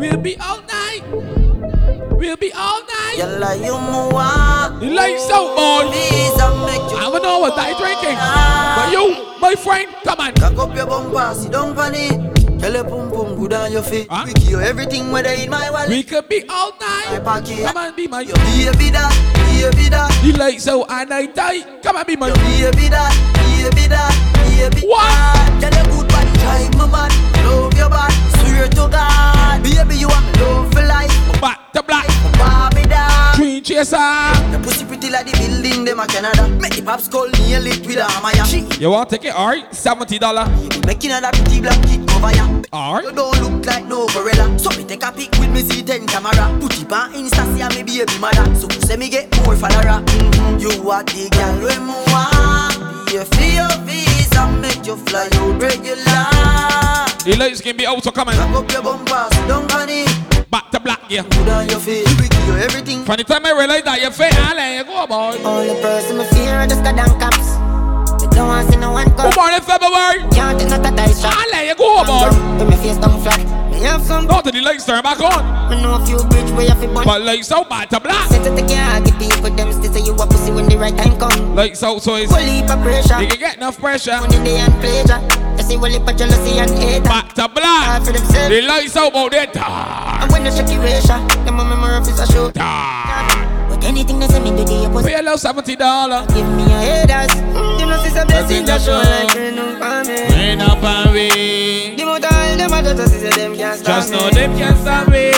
we'll be all night. We'll be all night. Yalla, you move You like so, boy. Visa make you. I don't know what I drinking, but you, my friend, come on. Cock up your bumper, sit down on it. Tell your pum pum good on your feet. Huh? We you everything whether in my wallet. We could be all night. Come on, be my. Your baby that, baby that. You like so and I die. Come on, be my. Your baby that, baby that, baby What? Tell your good body, drive my bad. Love your bad, swear to God. Baby, you want me love for life. Back to black. Barbie doll. Twin chaser. Your pussy pretty like the building, them a Canada. Make the pops call nail it with a hammer, yeah. You want to take it? All right, seventy dollar. making that pretty black kid cover, yeah. All You don't look like no gorilla. So me take a pic with me C10 camera. Put it on Insta, see me baby mother. So say me get more follower. Mm-hmm. You are the girl me want. Pay for your visa, make you fly out regular. The lights can be out, so come on. Cock up your bumper, sit down on. Back to black, yeah. Put on your face, we give you everything. From the time I realize that you're fit, I'll let you oh, go, boy. Only person me fear is the Skadam cops. Me don't want see no one come. born in February? Can't take not a dice shot. I'll let you go, boy. When me face down flat, have some. Not to the lights turn back on. Me know a few bridge where you fi burn. But lights out, back to black. Set it to can't get people them still say you a pussy when the right time come. Lights out, so it's. Full heap of pressure. You can get enough pressure. Money they and pleasure. You see full heap of jealousy and hate. Back to black. Hard for themselves. The lights out, about that. And when the shaky ratio, them a memory of is a show. But anything they say me do the opposite. Pay little seventy dollar. Give me a haters. Mm, You know this a blessing just show like rain on me. Rain up and we. The all them a just say them can't stop Just know them can't stop me.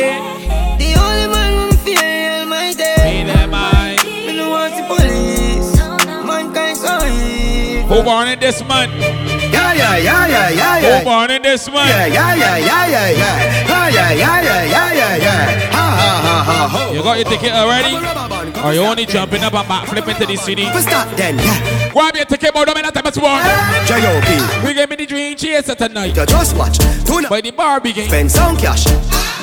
The only man who me fear Almighty. Pay them eye. Me no want the police. Mankind so evil. Who in this month? yeah, yeah, yeah, yeah, yeah, yeah. Who born in this month? Yeah, yeah, yeah, yeah, yeah, yeah. Ha, yeah, yeah, yeah, yeah, yeah, yeah. Ha, ha, ha, ha, ho. You got your ticket already? Or you only jumping up and back flipping to the city? Stop then, yeah. Why your ticket, but don't make that time as one. J.O.P. We give me the dream chaser tonight. You just watch. Tuna. By the Barbie game. Spend some cash.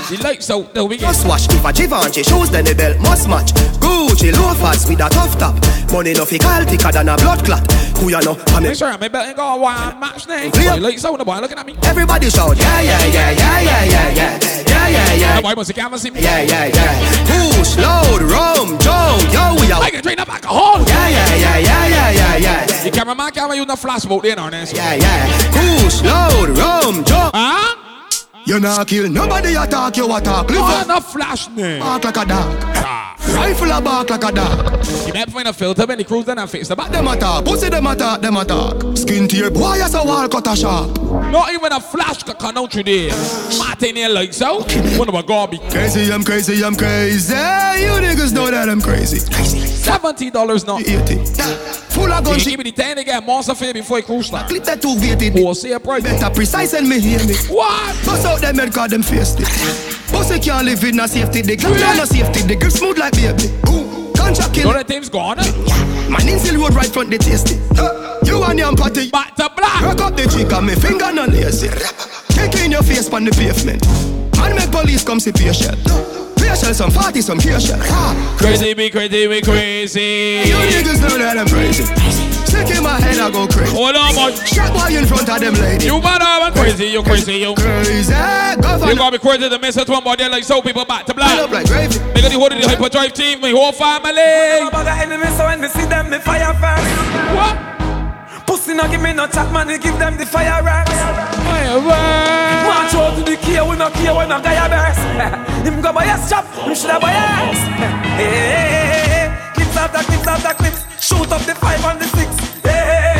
The lights out, the we get. Just watch. If a Givenchy shoes, then the belt must match. Gucci loafers with a tough top. Money no fi call thicker than a blood clot. Who you know? I mean, Make sure my belt ain't got one match name. The lights out, the boy looking at me. everybody shout. Yeah, yeah, yeah, yeah, yeah, yeah, yeah. Yeah, yeah, yeah. The boy must have can't see me. Yeah, yeah, yeah. Push, load, rum, Joe, yo, we are. I can drink up alcohol. Yeah, yeah, yeah, yeah, yeah, yeah, yeah. The cameraman can't use the flashbolt there, no, Yeah, yeah. Push, load, rum, Joe. Huh? You not kill nobody attack you attack. Live Oh, no flash name. Bark like a dog. Ah. Rifle a bark like a dog. You might find a filter when the cruise then I face the back. Them attack. Pussy them attack. Them attack. Skin tear. Boy, as a wall cut a sharp. Not even a flash can come out today. Martin here lights out. One of my garbage. Crazy, I'm crazy, I'm crazy. You niggas know that I'm crazy. Seventy dollars now. Eighty. Full of You gun give me the ten to get monster for before I cruise like. Clip that two weighted. Wholesale price. Better precise and me hear me. What? Bust out them head cause them face it. Pussy can't live in a safety. The club yeah. no safety. The grip smooth like baby. Ooh. Contract You kill. know that team's gone. Man in still road right front the tasty. You and your party. Back to black. Rock up the chick and me finger no lazy. Kick in your face on the pavement. Man make police come see patient. Patient some party some patient. Crazy be crazy be crazy. You niggas know that I'm crazy. Stick in my head I go crazy. Hold on, man. Shot boy in front of them ladies. You mad ah, I'm crazy, you crazy, you. Crazy. Go You gotta be crazy to miss it one body like so people back to Line black. up like gravy. Make the whole of the hyperdrive team, my whole family. I'm a enemy, so when me see them, me fire first. What? Pussy no give me no chat, man, they give them the fire racks. Fireworks. March out to the key, we no care when no guy a burst. (laughs) Him go buy a strap, him shoulda buy a ass. (laughs) Hey, hey, hey, hey. Clips after clips after clips, shoot up the five and the six.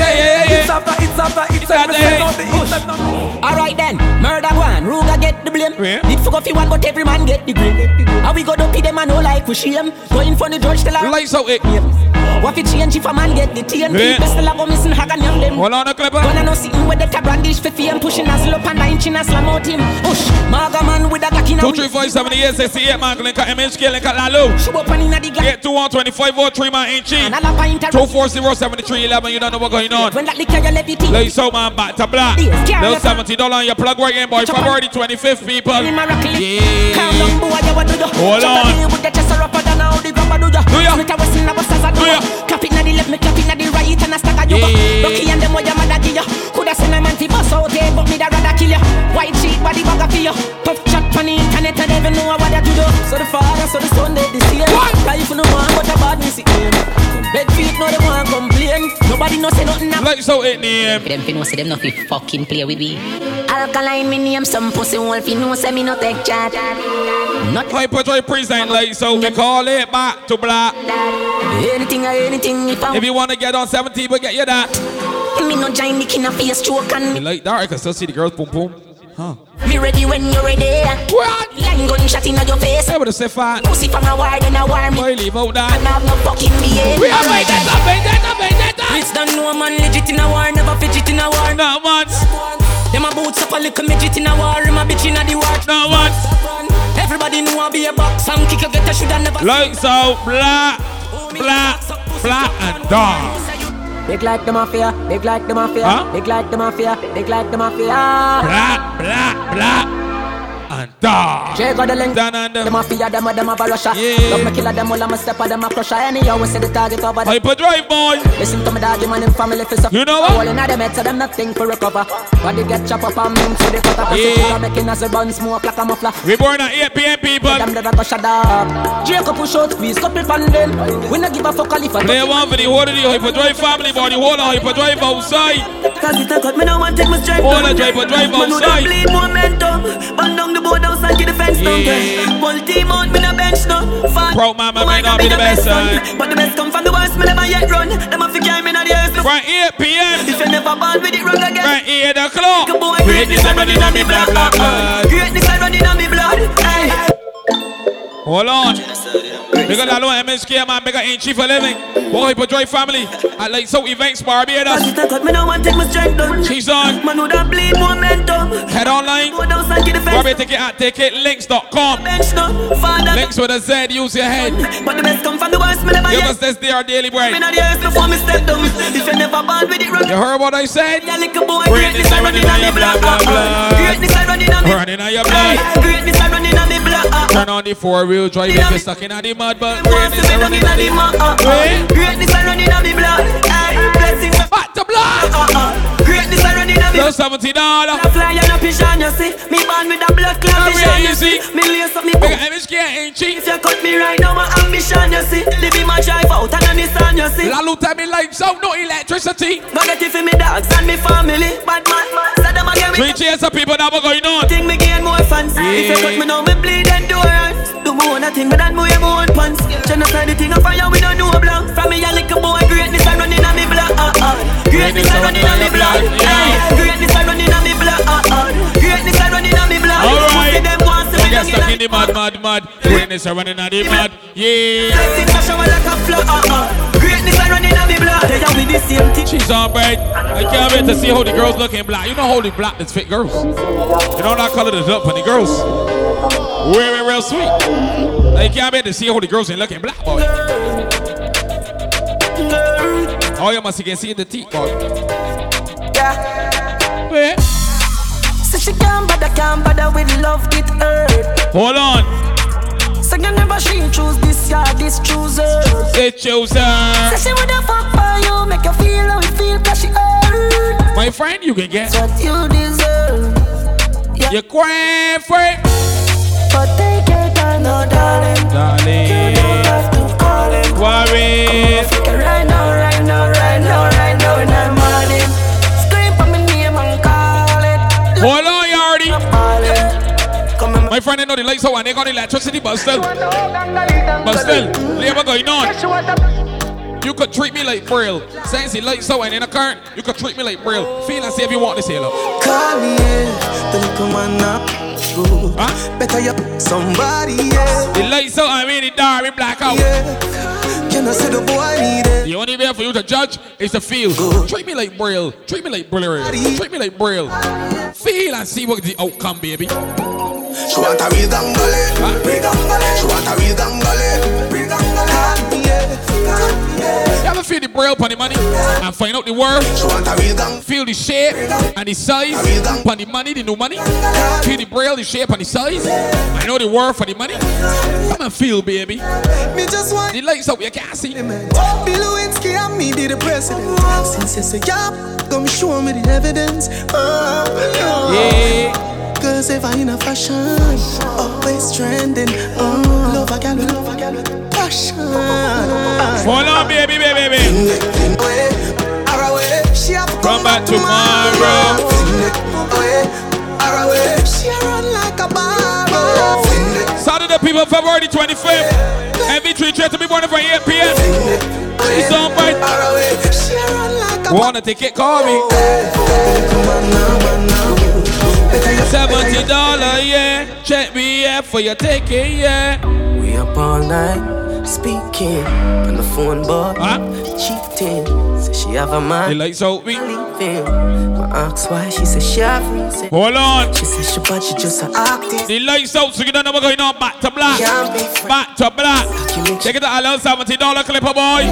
Yeah, yeah, yeah, Hits yeah. after hits after hits, after and me send hits. out the hits. them no- Alright then, murder one, Ruga get the blame. Yeah. Need fuck off you one, but every man get the green. How we go to pay them and no like we shame. Going for the judge till I Lights out eh? it. What if change if a man get the TNT? Yeah. People still a go missing hag and young them. Hold on, a clipper. Gonna no sitting with the tab brandish for fame Pushing a slope and nine chin and slam out him Push, maga man with a Glock in a Two, three, five, seven, eight, six, eight, man. Link at MHK, link at Lalo. Shoot up and inna the Glock Eight, two, one, twenty-five, oh, three, man, ain't cheap. And a lap Two, four, zero, seventy-three, eleven. You don't know what's going on. When that liquor you levity Lights out, man. Back to black. Yes, carry Little us. seventy dollar on your plug right in, boy. On. February twenty-fifth, people. Any miracle Calm Yeah. down boy you what do you Hold on. in with the chest upper than how the grabber do ya Do ya? Smith a west in a bus as a do Do ya ya? Clap it na the left me clap it the right and a stack a yoga Yeah. Rocky and them what your mother give ya Coulda send a man fi bust out here but me da rather kill ya White sheet body bag a for ya Tough chat on the internet and even know what I do do So the father so the son they the same Life no one but a bad me see Bed feet no they want complain Nobody no say nothing now Lights out it name. them fi know say them no fi fucking play with we. Alkaline me name some pussy wolf fi know say me no take chat. Not Hyperdrive present lights out. We call it back to black. anything or anything if If you wanna get on seventy, we get you that. me no join me kin a face stroke and You me, like that? I can still see the girls boom boom. Huh? me ready when you're ready. What? Line gunshot in your face. Hey, with a say fat. Pussy from a war then a war me. Boy, leave out that. And that. have no fucking behavior. We are vendetta, vendetta, vendetta. Bitch don't know man legit in a war, never fidget in a war. Not once. Them a boots up a little midget in a war, him a bitch in a the war. Not once. Everybody know I be a box and kick a get a shoulda never. Lights out, black, black, black, and dark. Big like the mafia, big like the mafia, Huh? big like the mafia, big like the mafia. Black, black, black, and dark. Jay got the link. Down under. The mafia, them a them a barasha. Yeah. Love me killer, them all a stepper, them a crusher. Anyhow, we say the target over the. Hyperdrive, boy. Listen to me, dog, man, in family for so. You know what? All in them head, so them nothing for recover. Body get chop up and move to the cutter. Yeah. Yeah. Making us a bun smoke like a muffler. We born at 8 p.m. people. Them never go shut up. Jacob push out, squeeze, couple fan them. We not give a fuck all if I Play one for the whole of the Hyperdrive family, boy. The whole of Hyperdrive outside. Cause it a cut, me no want take my strike All the Hyperdrive Man who don't bleed momentum. Bang down the board and get the fence down Yeah. Full team out, me no bench no. Fat Proud mama boy may not be the best son. But the best come from the worst, me never yet run. Them a fi carry me na the earth From 8 p.m. If you never ball with it wrong again. From 8 o'clock. Greatness greatness happening on me black, black blood. Greatness I running on me blood. Hey Hold on. Bigger Lalo MSK, man. Bigger Ain't Chief for living. Boy, for Joy family. I like so events, Barbados. She's on. Man, would have bleed momentum. Head online. Go down, get the Barbados ticket at ticketlinks.com. Links with a Z, use your head. But the best come from the worst, Give us this day our daily bread. Me not the earth before me step down. If you never born with it, run. You heard what I said? Yeah, little boy, Greatness I running on your the blood, blood, uh-uh. Greatness I running on your blood. Greatness I running on the blood. Turn on the four wheel drive if you're stuck in the mud, but greatness are running on the mud. Greatness I running on the blood. Back to uh, blood. Uh, uh. Greatness I running on the Those seventy dollar. I fly on a pigeon, you see. Me born with a blood clot vision, you see. Me lace up me book. MSK ain't cheap. If you cut me right now, my ambition, you see. Live in my drive out and on the sun, you see. Lalo tell me lights out, no electricity. Forget it for me dogs and me family. Bad man, said them again. Three cheers of people that were going on. Think me gain more fans. If you cut me now, me bleed endurance. Do me own a thing, but that wear my own pants. Genocide the thing of fire, we don't know blank. From me a little boy, greatness I running on me blood. Uh uh. Greatness I running on me blood. Hey, Greatness I running on me blood. Uh uh. Greatness I running on me blood. Alright. See them want to Don't me get down stuck in the mud, mud, mud. Greatness are running on the mud. Yeah. Blessings a shower like a flood. Uh. Greatness I running on me blood. They are with the same thing. She's on break. I can't wait to see how the girls looking black. You know how the black that's fit girls. You know that color that's up for the girls. Very, real sweet. I can't wait to see how the girls ain't looking black, boy. Oh, you must you can see the teeth, boy. Yeah. So she can't bother, can't bother with love, get hurt. Hold on. So you never she choose this, yeah, this chooser. Say chooser. Say she woulda fuck for you, make you feel how it feel, cause she hurt. My friend, you can get. What you deserve. Yeah. You crying for it. But take your time, no darling. Darling. You don't have to call him. Worry. Fuck it right now, right now, Hold on, you already. Call it. Come on, My friend, they know the lights out and they got electricity, but still. But still, labor going on. You could treat me like Braille. Since the lights out and in a current, you could treat me like Braille. Feel and see if you want this here, look. Call me. The little man not true. Better you somebody, yeah. The lights out and really dark, we black out. Can I say the oh, boy need it? The only way for you to judge is to feel. Treat me like Braille. Treat me like Braille. Treat me like Braille. Feel and see what the outcome, baby. She want a real gangale, real gangale. She want a real gangale, real yeah. You ever feel the braille upon the money and find out the word? Feel the shape and the size upon the money, the new money. Feel the braille, the shape and the size. I know the word for the money. Come and feel, baby. Me just want the lights up, you can't see. Bill Lewinsky and me be the president. Since you say yeah, come show me the evidence. Uh, Yeah. Cause if I in a fashion, always trending. Uh, love a gal, with- love a gal with passion. Hold on, baby, baby, baby. She have to Come back tomorrow. She run like a barrow. Saturday, people, February 25th. MV3 trip to be born for 8 p.m. She's on right. She run like a Want to take it? Call me. Seventy dollar, yeah. Check me yeah for your ticket, yeah. We up all night speaking on the phone, boy. Cheating. Say she have a man. The lights out, me. Leaving. Ask why she say she have reason. Hold on. She say she but she just a artist. The lights out, so you don't know what's going on. Back to black. Back to black. Take it to a little seventy dollar clipper, oh boy.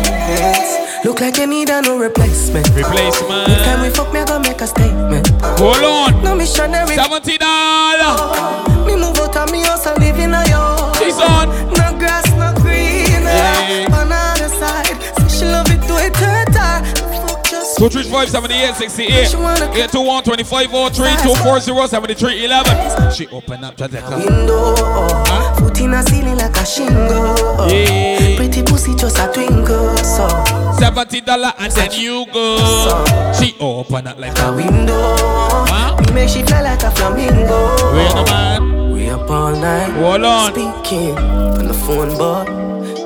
Look like you need a no replacement. Replacement. Next time we fuck me, I gonna make a statement. Hold on. No missionary. Seventy dollar. Oh, me move out of me house and live in a 235 She opened up just like window. Huh? In a ceiling like a shingle. Yeah. Pretty pussy just a twinkle. So. Seventy dollar and then you go. She open up like a, window. Huh? We make she fly like a flamingo. We on the man We up all night. Hold on. Speaking on the phone but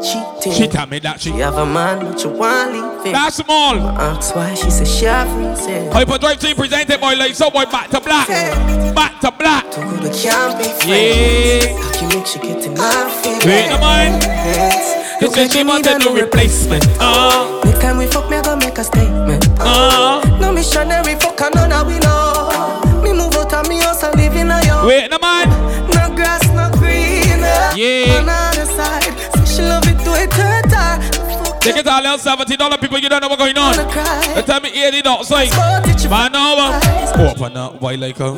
Cheating. She tell me that she, she have a man but you want that's small. Ask why she she have reason. Hyper Drive Team presented by like so boy back to black. Back to black. Good we can't be friends. Yeah. I can make get in my feelings. Wait a mind. Yes. You said like she wanted no replacement. Uh, Next time we fuck, me I go make a statement. uh. No missionary fuck, none of we know. Me move out of me house and live in a yard. Wait a. Take it all, seventy dollar people. You don't know what's going on. The time me eighty dollars, like man over. Uh, open up, why like a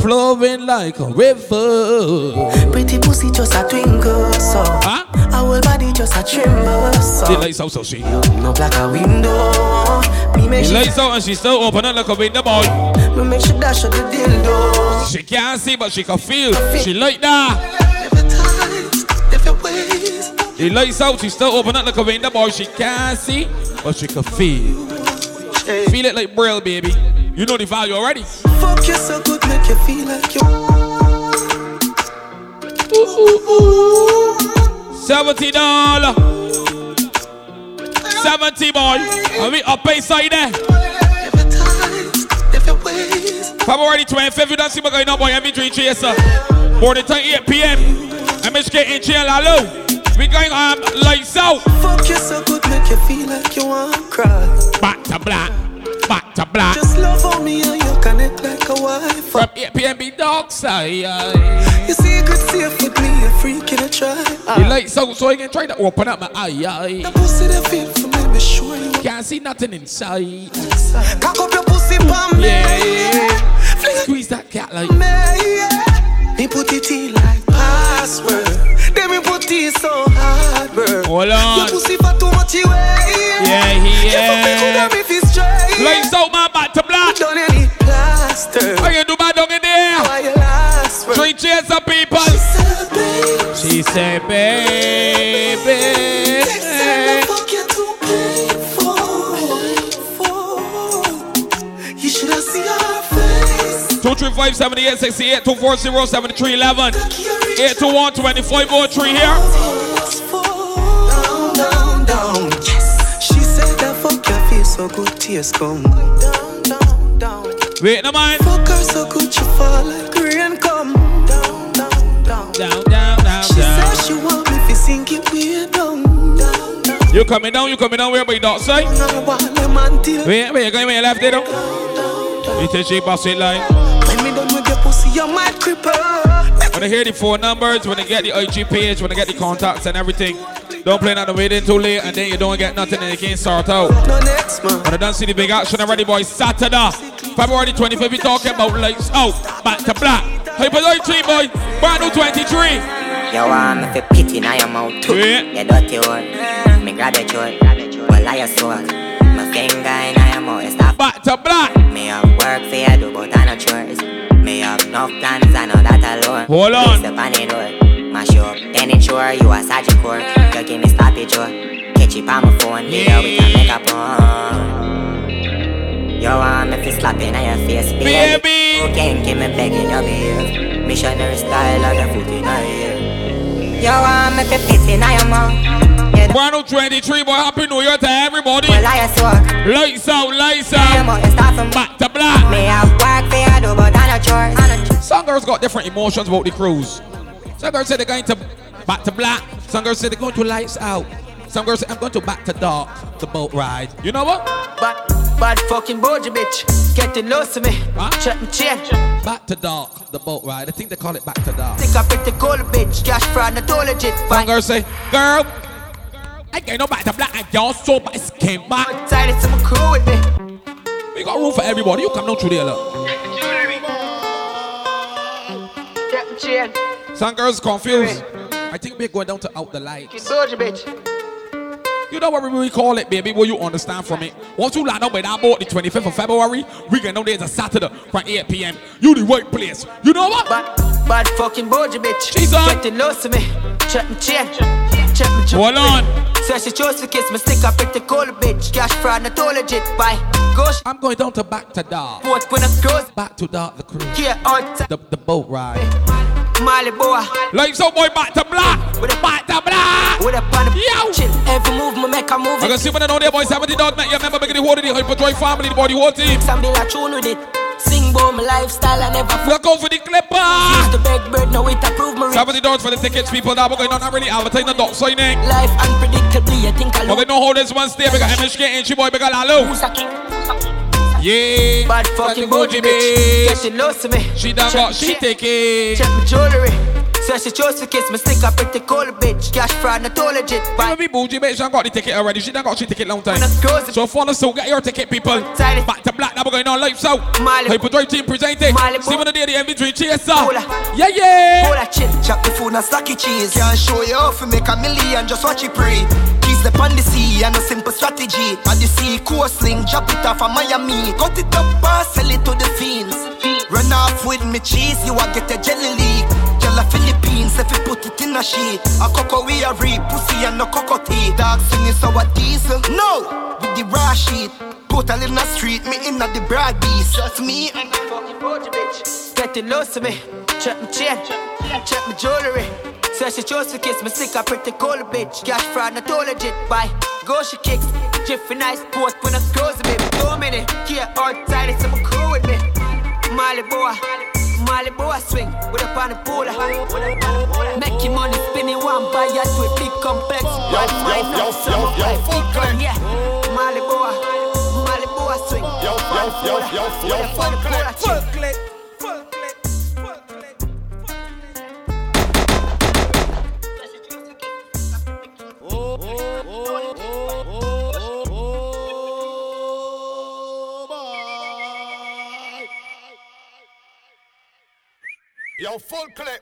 flowing like a river. Pretty pussy just a twinkle, so. Huh? Our body just a tremble, so. The lights out, so she. No like a window. Me make she, lights out and she still open up like a window boy. me make she dash at the dildo. She can't see, but she can feel. She like that. The lights out, she still open up like a window boy. She can't see, but she can feel. Feel it like braille, baby. You know the value already. Fuck you so good, make you feel like you. Seventy dollar. Seventy boy. And we up inside there. February 25th, you don't see me going on boy. MV3 Chaser. Morning time 8 p.m. MHK in jail, hello. We going um lights out. Fuck you so good, make you feel like you want to cry. Back to black. Back to black. Just love on me and you connect like a wife. From 8 p.m. be dark side. You see a good safe with me, a freak in a try. The lights out so I can try to open up my eye. eye. The pussy that feel for me, be sure you Can't see nothing inside. Cock up your pussy for me. Yeah, yeah. Squeeze that cat like. Me, yeah. Me put it in like password. Then me put it so hard, bro. Hold on. Your pussy for too much you weigh. Yeah, he You yeah. and me feel straight. Lights out, man, back to black. Done any plaster. How you do bad down in there? Why you last word? Three cheers up, people. She said, baby. Fuck 0235 78 here. Down, down, down. Yes. She said that fuck your so good tears come. Down, down, down. Wait, no mind. Fuck her so good you fall like rain come. Down, down, down. Down, down, down. She down. said she want me to sink it weird down. down, down. You coming down, you coming down where by your dog side? Wait, wait, you going where you left it though? It's a cheap ass line pussy, you might cripple. When I hear the phone numbers, when I get the IG page, when I get the contacts and everything, don't play nothing waiting too late and then you don't get nothing and you can't sort out. No next man. When I done see the big action already, boys, Saturday, February 25th, we talking about lights out, back to black. Hyper Light Team, boy, brand new 23. You want me fi pity now your mouth too Yeah. You dirty one Me grab your throat Well I your sword Finger in your mouth you stop Back to black. Me have work for you do but I no chores. Me have enough plans I know that alone. Hold on. Step on the door. Mash you up Then it's sure you a surgical You give me stoppage oh. Catch it on my phone. Video we can make a porn You want me fi slap in your face Baby. Okay, give me begging your behave Missionary style of the foot in your ear. You want me fi pity in your mouth You Brand new 23, boy, happy new year to everybody. Well, I swag Lights out, lights out. start from Back to black. Me have work for you do but I no chores I Some girls got different emotions about the cruise. Some girls say they're going to back to black. Some girls say they're going to lights out. Some girls say I'm going to back to dark, the boat ride. You know what? Bad, bad fucking bougie bitch. Getting lost to me. Shut me chain. Back to dark, the boat ride. I think they call it back to dark. Think I picked the cold bitch. Cash fraud, not all legit. Some girls say, girl, I ain't no back to black. I just so but it came back. Excited to my crew with me. We got room for everybody. You come down through there, look. Get. Some girls confused. I think we're going down to out the lights. Bougie bitch. You know what we call it, baby? Will you understand from it? Once you line up with that boat the 25th of February, we can know there's a Saturday from 8 p.m. You the right place. You know what? Bad, bad fucking bougie bitch. She's on. Getting lost to me. Check me chain. Check me. Hold on. Say she chose to kiss me. Stick I picked the cold bitch. Cash fraud, not all legit. Bye. Gosh. I'm going down to back to dark. Boat when I close. Back to dark, the cruise. Here outside. The, the boat ride. Molly boy. Like so boy back to black. With a back to black. With a pan Yo. chill. Every move me make a move. I can see when I know there boys 70 dog man. You remember making the whole of the Hyperdrive family, the body whole team. Something I tune with it. Sing lifestyle, I never Look out for the clipper. Use the big bird, now it approve my 70 dollars for the tickets, people. Now we're going on. Not really advertising the dog signing. Life unpredictably, I think I But we know how this one stay. We got MSK and Chi boy. We got Lalo. Yeah. Bad fucking bougie bitch. Getting lost to me. She done got she take it. Check my jewelry. So she chose to kiss me, stick up pretty cool bitch. Cash fraud, not all legit. Why be bougie bitch? She got the ticket already. She done got she ticket long time. So follow so get your ticket, people. Back to black. Now we're going on live so. Hyperdrive team presenting. See when the day the MV3 chaser. Yeah, yeah. Hold that chill. Chop the food and stacky cheese. Can't show you off, we make a million, just watch it pray. Keys the on the sea, and a simple strategy. At the sea, coastling, drop it off of Miami. Cut it up, and sell it to the fiends. Run off with me cheese, you a get a jelly league. Girl a Philippines, if you put it in a sheet. A cocoa we a reap, pussy and no cocoa tea. Dog singing sour diesel, no, with the raw sheet. Total in the street, me in the broad beast. Just me and the fucking bougie bitch. Getting lost to me. Check my chain. Check my jewelry. So she chose to kiss me, stick a pretty cool bitch. Cash fraud, not all legit. Bye. Go she kicks. Jiffy nice post when I close me. Two minutes. Here outside, it's some crew with me. Molly boy. Molly boy swing with a pan pool. Make your money spinning one by yacht with big complex. Yo, yo, yo, yo, yo, full claim. Yeah. Molly boy. Molly boy swing. Yo, yo, yo, yo, yo, full Yo, full clip.